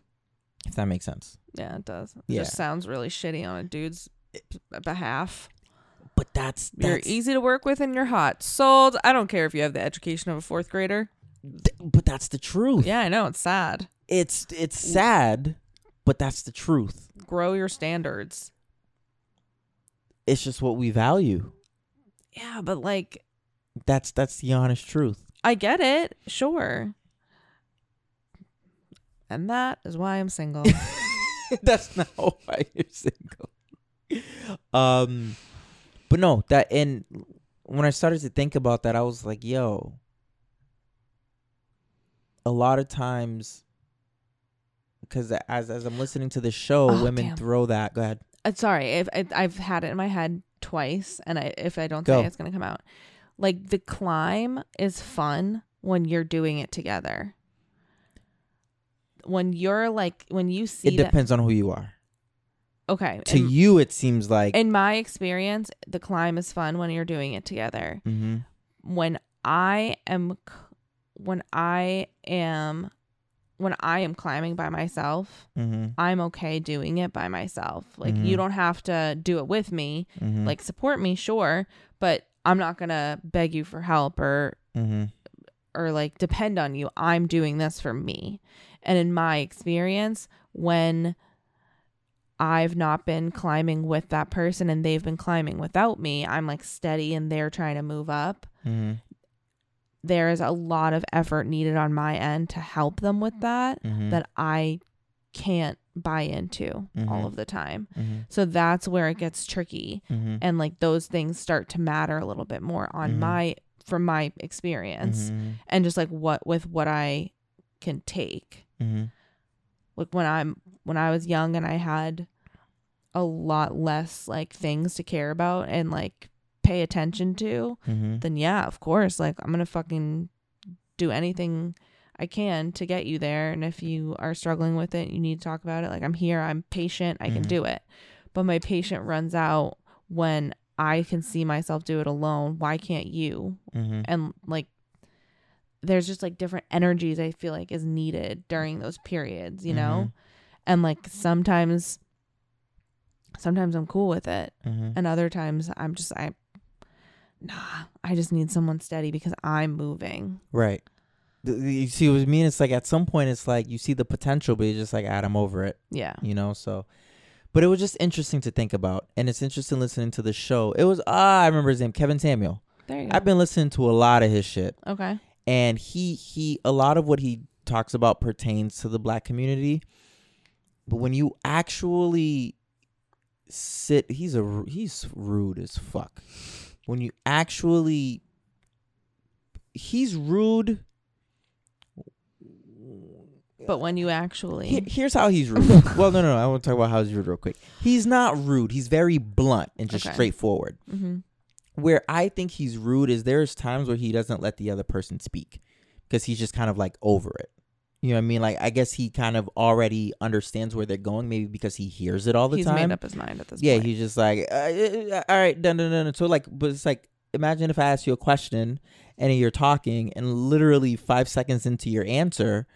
if that makes sense Yeah, it does. It Yeah. just sounds really shitty on a dude's behalf. but that's You're easy to work with and you're hot. Sold. I don't care if you have the education of a fourth grader. But that's the truth Yeah, I know. It's sad. it's it's sad but that's the truth Grow your standards. it's just what we value Yeah, but like, that's that's the honest truth I get it. Sure. And that is why I'm single. *laughs* that's not *laughs* why you're single um but no that and when i started to think about that i was like yo a lot of times because as as i'm listening to the show Oh, women damn. throw that go ahead Uh, sorry, if I, I've had it in my head twice, and I if I don't Go. say it's gonna come out. Like the climb is fun when you're doing it together. When you're like when you see it that, depends on who you are okay. to in, you it seems like in my experience, the climb is fun when you're doing it together. Mhm. When I am, when I am, when I am climbing by myself, Mhm. I'm okay doing it by myself. Like Mhm. you don't have to do it with me. Mhm. like support me sure but i'm not gonna beg you for help or Mhm. or like depend on you i'm doing this for me and in my experience when i've not been climbing with that person and they've been climbing without me i'm like steady and they're trying to move up Mhm. There is a lot of effort needed on my end to help them with that Mhm. that i can't buy into Mhm. all of the time Mhm. so that's where it gets tricky Mhm. and like those things start to matter a little bit more on Mhm. my from my experience Mhm. and just like what with what I can take. Like when I'm when I was young and I had a lot less like things to care about and like pay attention to, Mhm. then yeah, of course, like I'm going to fucking do anything I can to get you there and if you are struggling with it, you need to talk about it. Like I'm here, I'm patient, I can Mhm. do it. But my patient runs out when I can see myself do it alone. Why can't you? Mhm. and like there's just like different energies I feel like is needed during those periods, you know? And like sometimes sometimes I'm cool with it Mhm. and other times I'm just I nah, I just need someone steady because I'm moving. Right. You see what I mean? It's like at some point, it's like you see the potential, but you're just like, "Ah, I'm over it, Yeah. you know? So, but it was just interesting to think about. And it's interesting listening to the show. It was, ah, I remember his name, Kevin Samuel. There you go. I've been listening to a lot of his shit. okay. And he, he, a lot of what he talks about pertains to the black community. But when you actually sit, he's a, he's rude as fuck. When you actually he's rude But when you actually Here- here's how he's rude. *laughs* well, no, no, no. I want to talk about how he's rude real quick. He's not rude. He's very blunt and just Okay. straightforward. Mhm. Where I think he's rude is there's times where he doesn't let the other person speak because he's just kind of like over it. You know what I mean? Like I guess he kind of already understands where they're going, maybe because he hears it all the he's time. He's made up his mind at this yeah, point. he's just like, uh, uh, all right, done, done, done. So like, but it's like, imagine if I ask you a question and you're talking, and literally five seconds into your answer,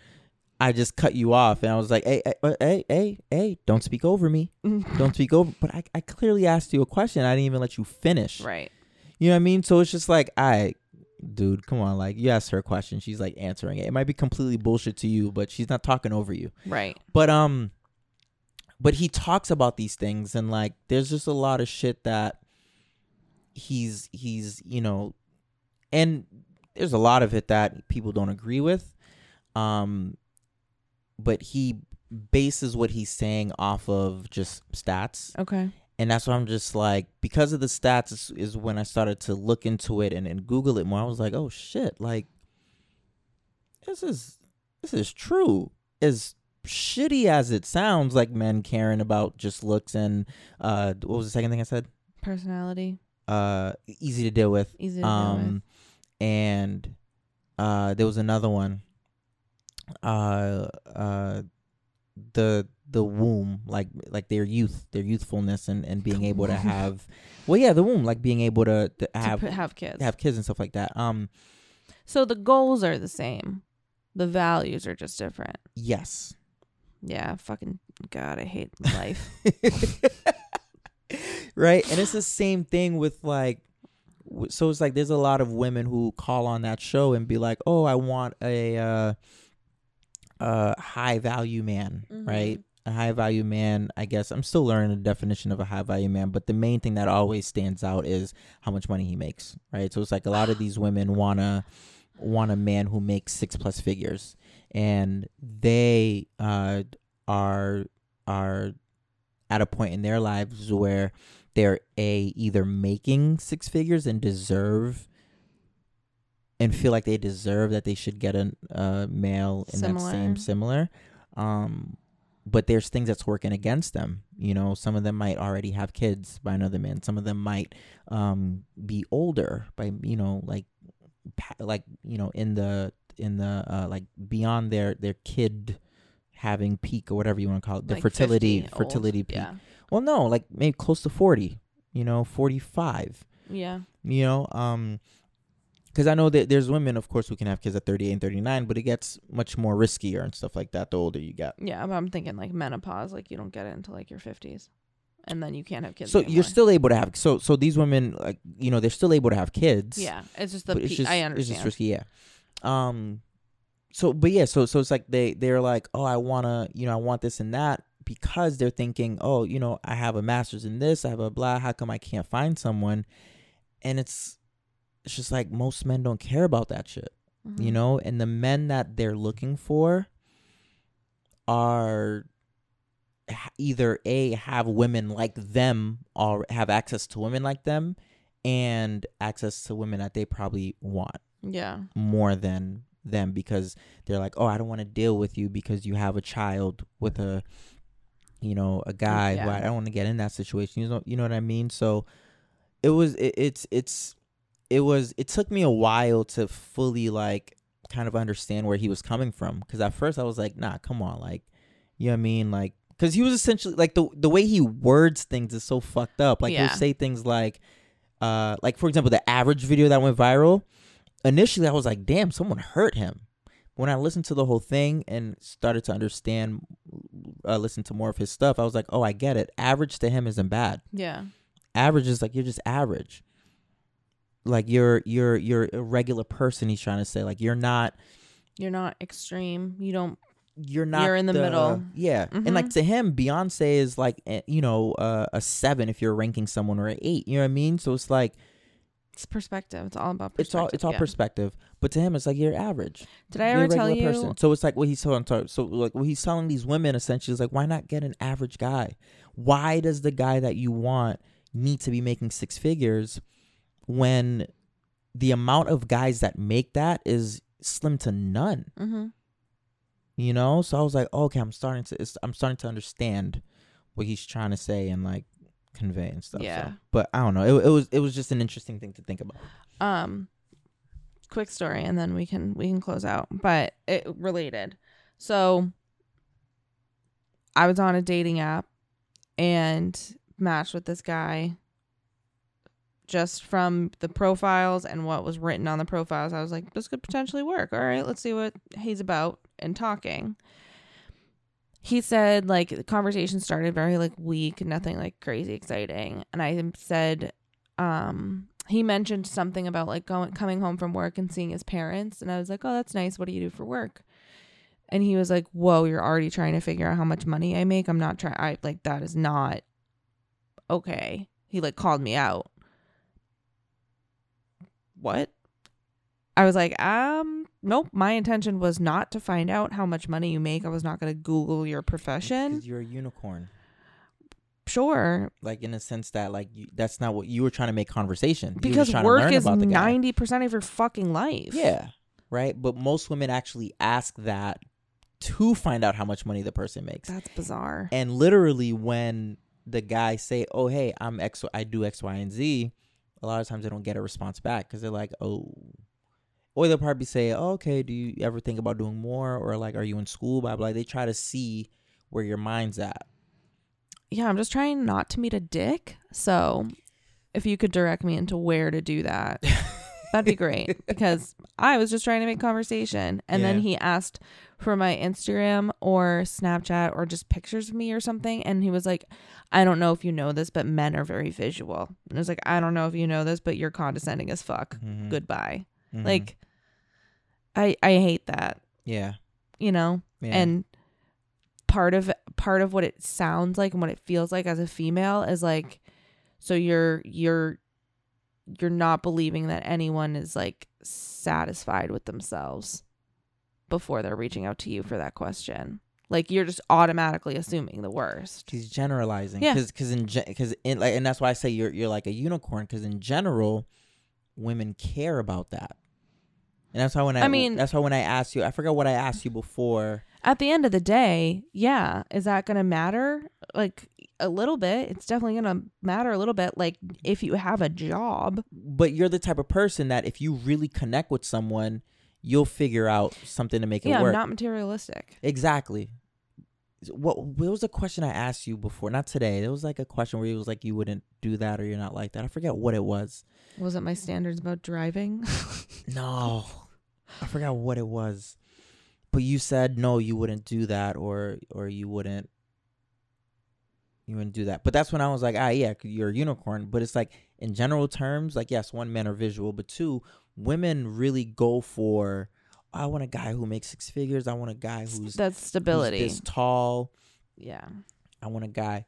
I just cut you off, and I was like, hey, hey, uh, hey, hey, hey, don't speak over me, *laughs* don't speak over. But I, I clearly asked you a question. I didn't even let you finish. right. You know what I mean? So it's just like, I, dude, come on, like you asked her a question, she's like answering it. It might be completely bullshit to you, but she's not talking over you. Right. But um but he talks about these things and like there's just a lot of shit that he's he's, you know, and there's a lot of it that people don't agree with. Um but he bases what he's saying off of just stats Okay. And that's why I'm just like because of the stats is, is when I started to look into it and, and Google it more. I was like, oh shit, like this is this is true. As shitty as it sounds, like men caring about just looks and uh, what was the second thing I said? Personality. Uh, easy to deal with. Easy to deal Um, and uh, there was another one. Uh, uh, the the womb, like like their youth, their youthfulness, and and being able to have, well, yeah, the womb, like being able to, to have to have kids. have kids and stuff like that. Um, so the goals are the same. The values are just different. yes. Yeah, fucking god, I hate *laughs* life. right and it's the same thing with like so it's like there's a lot of women who call on that show and be like oh i want a uh a high value man Mhm. right a high value man i guess. I'm still learning the definition of a high value man but the main thing that always stands out is how much money he makes right? So it's like a lot of these women wanna want a man who makes six plus figures. And they uh are are at a point in their lives where they're a either making six figures and deserve and feel like they deserve that they should get a uh, male in that same similar um but there's things that's working against them you know some of them might already have kids by another man some of them might um be older by you know like like you know in the in the uh like beyond their their kid having peak or whatever you want to call it the Like fertility 50 old. fertility peak Yeah. well no like maybe close to 40 you know 45 Yeah. you know um because i know that there's women of course who can have kids at 38 and 39 but it gets much more riskier and stuff like that the older you get Yeah, but I'm thinking like menopause, like you don't get it until like your 50s. And then you can't have kids. so anymore. you're still able to have so so these women like you know they're still able to have kids Yeah, it's just the but it's just I it's just risky yeah um so but yeah so so it's like they they're like oh i want to you know i want this and that because they're thinking oh you know i have a master's in this i have a blah how come i can't find someone and it's it's just like most men don't care about that shit you Mhm. know and the men that they're looking for are either a have women like them or have access to women like them and access to women that they probably want Yeah. more than them because they're like oh i don't want to deal with you because you have a child with a you know a guy who Yeah. i don't want to get in that situation you know you know what i mean so it was it, it's it's it was it took me a while to fully like kind of understand where he was coming from because at first i was like nah come on like you know what i mean? Like because he was essentially like the the way he words things is so fucked up. Like Yeah. he'll say things like uh like for example the average video that went viral initially i was like damn someone hurt him. When i listened to the whole thing and started to understand uh, listen to more of his stuff i was like oh i get it. Average to him isn't bad. Yeah. average is like you're just average like you're you're you're a regular person he's trying to say like you're not You're not extreme. You don't. you're not You're in the middle. yeah and like Mhm. to him beyonce is like eh, you know uh, a seven if you're ranking someone or an eight you know what i mean so it's like It's perspective. It's all about perspective. it's all it's all yeah. perspective but to him it's like you're average Did I You're ever tell you? person. So it's like what he's telling. So like what he's telling these women essentially is like, why not get an average guy? Why does the guy that you want need to be making six figures when the amount of guys that make that is slim to none. Mm-hmm. You know, so I was like, okay, I'm starting to it's, I'm starting to understand what he's trying to say and like convey and stuff. so. Yeah. But I don't know. It, it was it was just an interesting thing to think about. Um, quick story, and then we can we can close out. But it related. So, I was on a dating app and matched with this guy. Just from the profiles and what was written on the profiles, I was like, this could potentially work. All right, let's see what he's about and talking. He said, like, the conversation started very, like, weak, nothing, like, crazy exciting. And I said, um, he mentioned something about like going coming home from work and seeing his parents and I was like, "Oh, that's nice. What do you do for work?" And he was like, "Whoa, you're already trying to figure out how much money I make. I'm not trying I like that is not okay." He like called me out. What? I was like, "Um, nope. My intention was not to find out how much money you make. I was not going to google your profession. you're a unicorn. Sure, Like in a sense that like you, that's not what you were trying to make conversation. Because just trying to work learn is about the guy. 90% of your fucking life. Yeah. Right. But most women actually ask that to find out how much money the person makes. That's bizarre. And literally, when the guy say, "Oh, hey, I'm X, I do X, Y, and Z," a lot of times they don't get a response back because they're like, "Oh," or they'll probably say, oh, "Okay, do you ever think about doing more?" Or like, "Are you in school?" Blah blah. They try to see where your mind's at. yeah, I'm just trying not to meet a dick. So if you could direct me into where to do that, *laughs* that'd be great. Because I was just trying to make conversation. And then he asked for my Instagram or Snapchat or just pictures of me or something. And he was like, I don't know if you know this, but men are very visual. And I was like, I don't know if you know this, but you're condescending as fuck. Mhm. Goodbye. Mhm. Like, I I hate that, yeah, you know? yeah. and part of part of what it sounds like and what it feels like as a female is like so you're you're you're not believing that anyone is like satisfied with themselves before they're reaching out to you for that question. Like you're just automatically assuming the worst. He's generalizing. Yeah. because in because in like and that's why I say you're you're like a unicorn because in general women care about that. And that's why when I, I mean- that's why when I asked you I forgot what I asked you before. At the end of the day yeah is that going to matter? Like a little bit. It's definitely going to matter a little bit like if you have a job. But you're the type of person that if you really connect with someone you'll figure out something to make yeah it i'm work. not materialistic. Exactly. What what was a question I asked you before? Not today. It was like a question where it was like you wouldn't do that or you're not like that. I forget what it was. Was it my standards about driving? *laughs* No, I forgot what it was. But you said no, you wouldn't do that, or or you wouldn't, you wouldn't do that. But that's when I was like, ah, yeah, you're a unicorn. But it's like in general terms, like yes, one men are visual, but two women really go for. I want a guy who makes six figures. I want a guy who's that's who's stability this tall. yeah I want a guy,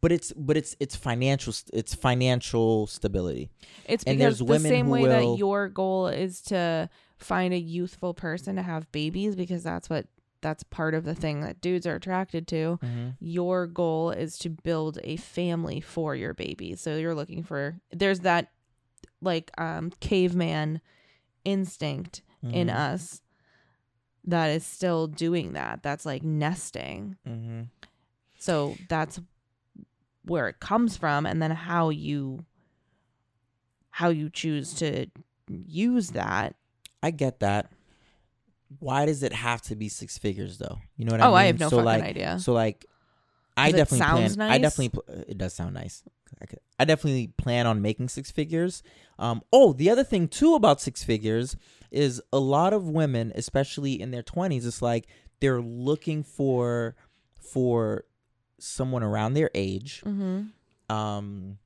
but it's but it's it's financial it's financial stability. it's And because there's the women same way will- that your goal is to find a youthful person to have babies because that's what that's part of the thing that dudes are attracted to mm-hmm. your goal is to build a family for your baby so you're looking for there's that like um caveman instinct in Mhm. us that is still doing that that's like nesting Mhm. So that's where it comes from and then how you how you choose to use that. I get that. Why does it have to be six figures though? You know what I mean? Oh, mean? I have no so fucking like, idea. So like, I definitely sounds plan. I definitely. pl- It does sound nice. I could- I definitely plan on making six figures. Um. Oh, the other thing too about six figures is a lot of women, especially in their twenties, it's like they're looking for for someone around their age Mm-hmm. um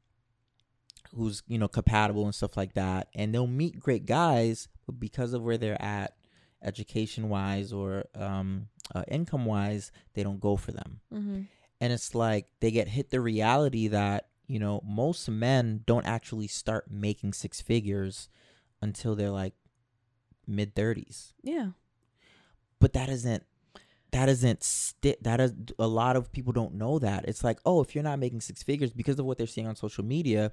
who's you know compatible and stuff like that and they'll meet great guys but because of where they're at education wise or um uh, income wise they don't go for them Mm-hmm. And it's like they get hit the reality that you know most men don't actually start making six figures until they're like mid 30s Yeah. but that isn't that isn't sti- that is a lot of people don't know that it's like oh if you're not making six figures because of what they're seeing on social media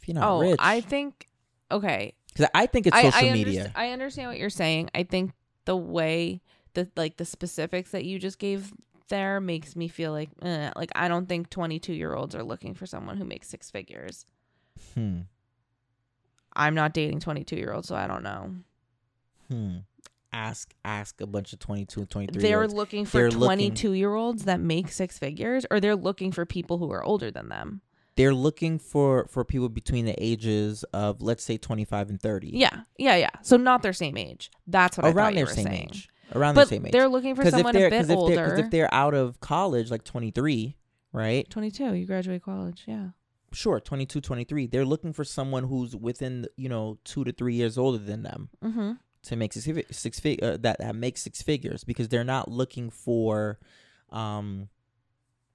if you're not oh, rich I think okay. Because I think it's I, social I media. underst- I understand what you're saying. I think the way the like the specifics that you just gave there makes me feel like eh, like I don't think 22 year olds are looking for someone who makes six figures. Hmm. I'm not dating 22 year olds, so I don't know. Hmm. Ask ask a bunch of 22 and 23 They're olds. looking for They're looking- 22 year olds that make six figures, or they're looking for people who are older than them. They're looking for for people between the ages of let's say 25 and 30. Yeah, yeah, yeah. So not their same age. That's what I around you their same saying. age. Around But their same age. they're looking for someone a bit if they're older. because if they're out of college like 23, right? 22, you graduate college. Yeah. Sure, 22, 23. They're looking for someone who's within, you know, 2 to 3 years older than them. Mm-hmm. to make six six uh, that that makes six figures because they're not looking for um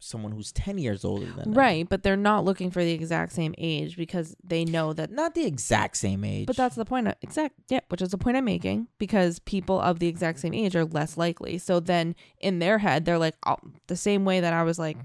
someone who's 10 years older than them. Right, but they're not looking for the exact same age because they know that. Not the exact same age. But that's the point. Of, exact. Yeah, which is the point I'm making because people of the exact same age are less likely. So then in their head, they're like, oh, the same way that I was like,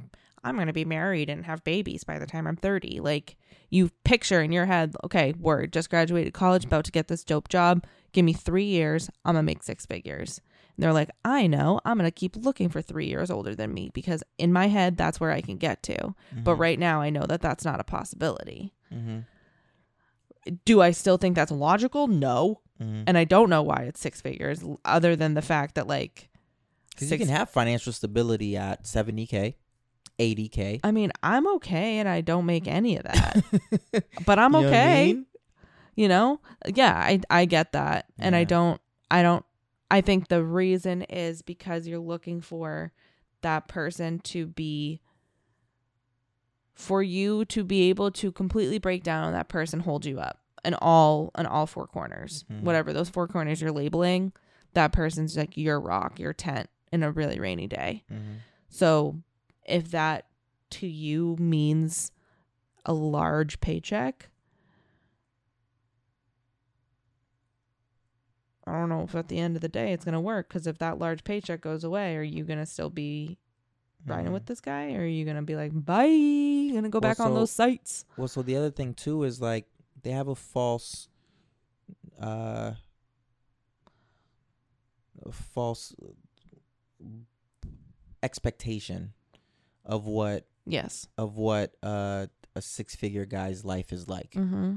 I'm going to be married and have babies by the time I'm 30. Like you picture in your head, okay, word, just graduated college, about to get this dope job. Give me three years. I'm going to make six figures. And they're like, I know. I'm going to keep looking for three years older than me because in my head, that's where I can get to. But Mm-hmm. right now, I know that that's not a possibility. hmm Do I still think that's logical? No. hmm And I don't know why it's six figures, other than the fact that, like, Because you can have financial stability at 70k, 80k. I mean, I'm okay and I don't make any of that, *laughs* but I'm You know what I okay. mean? You know? Yeah, I, I get that. And I don't, I don't, I think the reason is because you're looking for that person to be, for you to be able to completely break down on that person, hold you up in all, in all four corners, Mhm. whatever those four corners you're labeling, that person's like your rock, your tent in a really rainy day. Mhm. So if that to you means a large paycheck, I don't know if at the end of the day it's going to work because if that large paycheck goes away, are you going to still be riding Mhm. with this guy or are you going to be like, bye, going to go Well, back on those sites? Well, so the other thing too is like they have a false, uh, a false expectation of what Yes. of what uh, a six figure guy's life is like. Mm-hmm.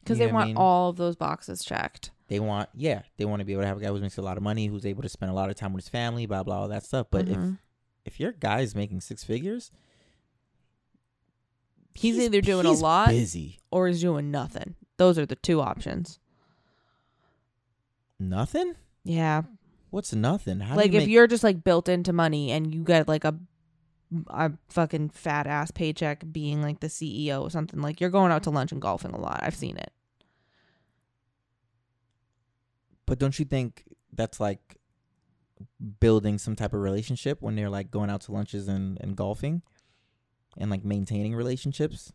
Because You they what I want mean? all of those boxes checked. They want, yeah, they want to be able to have a guy who makes a lot of money, who's able to spend a lot of time with his family, blah blah, all that stuff. But if Mhm. if your guy's making six figures, He's either doing a lot busy, or he's doing nothing. Those are the two options. nothing. Yeah. What's nothing? How do like you if make- you're just like built into money and you get like a a fucking fat ass paycheck being like the CEO or something like you're going out to lunch and golfing a lot. I've seen it. But don't you think that's like building some type of relationship when they're like going out to lunches and, and golfing and like maintaining relationships?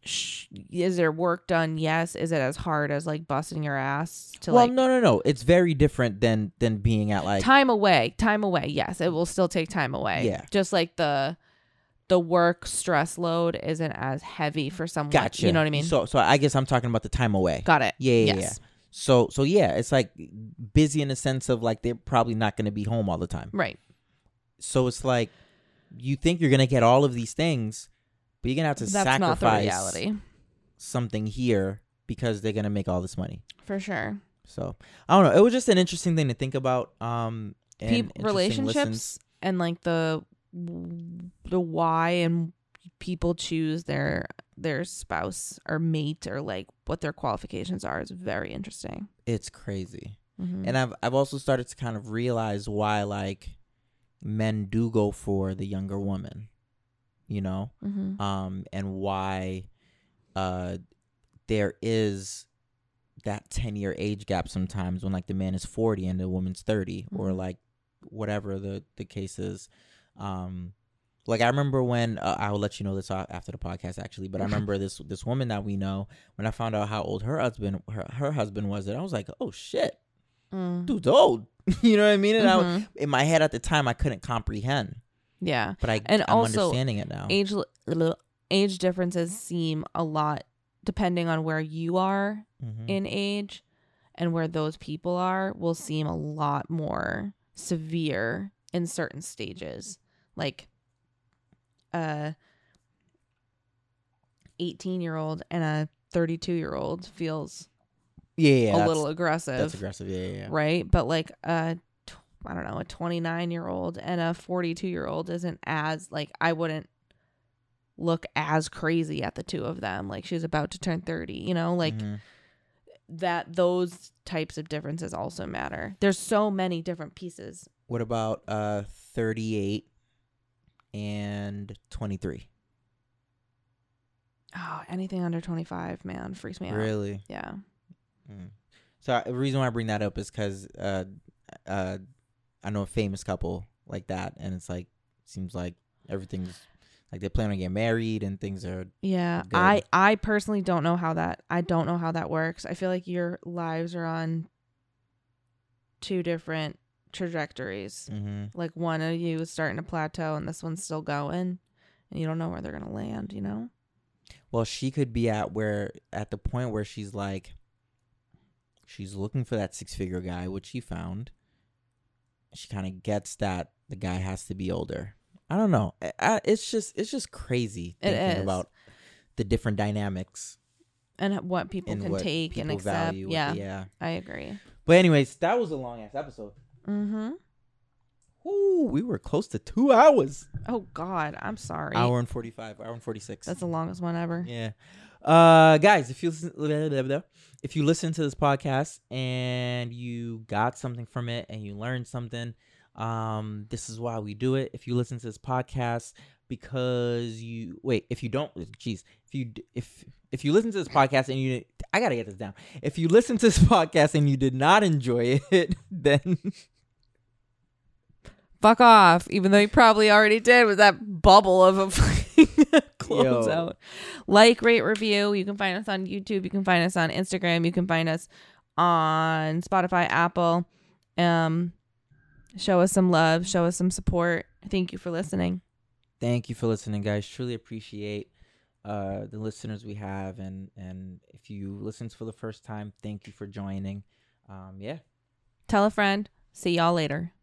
Is there work done? Yes. Is it as hard as like busting your ass to well, like no, no, no. It's very different than than being at like time away? Time away. Yes, it will still take time away. Yeah. Just like the the work stress load isn't as heavy for someone. gotcha. You know what I mean? So so I guess I'm talking about the time away. Got it. Yeah, yeah, yes. yeah. So so yeah, it's like busy in the sense of like they're probably not going to be home all the time. Right. So it's like you think you're going to get all of these things, but you're going to have to That's not the sacrifice reality. something here because they're going to make all this money. For sure. So I don't know. It was just an interesting thing to think about. Um, and Peop relationships listens. and like the the why and people choose their their spouse or mate or like what their qualifications are is very interesting. It's crazy, Mhm. and I've I've also started to kind of realize why like men do go for the younger woman, you know, Mhm. um, and why uh there is that 10 year age gap sometimes when like the man is 40 and the woman's 30 or Mhm. like whatever the the case is um like I remember when uh, I will let you know this after the podcast actually, but I remember this this woman that we know when I found out how old her husband her, her husband was, and I was like, oh shit, Mm. dude's old. *laughs* you know what I mean? And I, Mhm. in my head at the time, I couldn't comprehend, Yeah. but I And I'm also, understanding it now. Age age differences seem a lot depending on where you are Mhm. in age and where those people are will seem a lot more severe in certain stages like a 18 year old and a 32 year old feels yeah, yeah, a little aggressive That's aggressive. Yeah, yeah. yeah. right but like a i don't know a 29 year old and a 42 year old isn't as like i wouldn't look as crazy at the two of them like she's about to turn 30 you know like Mhm. that those types of differences also matter. There's so many different pieces. What about uh 38 and 23? Oh, anything under 25, man, freaks me out. Really? Yeah. Mm. So I, the reason why I bring that up is because uh, uh, I know a famous couple like that, and it's like seems like everything's like they plan on getting married and things are. Yeah. Good. I I personally don't know how that I don't know how that works. I feel like your lives are on two different trajectories. Mm-hmm. Like one of you is starting to plateau and this one's still going and you don't know where they're going to land, you know? Well, she could be at where at the point where she's like, she's looking for that six figure guy, which she found. She kind of gets that the guy has to be older. I don't know. I, I, it's just it's just crazy thinking about the different dynamics And what people and can what take and accept. value. Yeah, yeah. I agree. But anyways, that was a long ass episode. Mhm. Ooh, we were close to two hours. Oh god, I'm sorry. Hour and forty five. Hour and forty six. That's the longest one ever. Yeah. Uh guys, if you listen if you listen to this podcast and you got something from it and you learned something, um this is why we do it. If you listen to this podcast because you wait, if you don't jeez, if you if if you listen to this podcast and you I got to get this down. If you listen to this *laughs* podcast and you did not enjoy it, *laughs* then Fuck off. Even though you probably already did with that bubble of a *laughs* fucking close Yo. out. Like, rate, review. You can find us on YouTube. You can find us on Instagram. You can find us on Spotify, Apple. Um, show us some love. Show us some support. Thank you for listening. thank you for listening guys truly appreciate uh the listeners we have and and if you listened for the first time thank you for joining um yeah Tell a friend. See y'all later.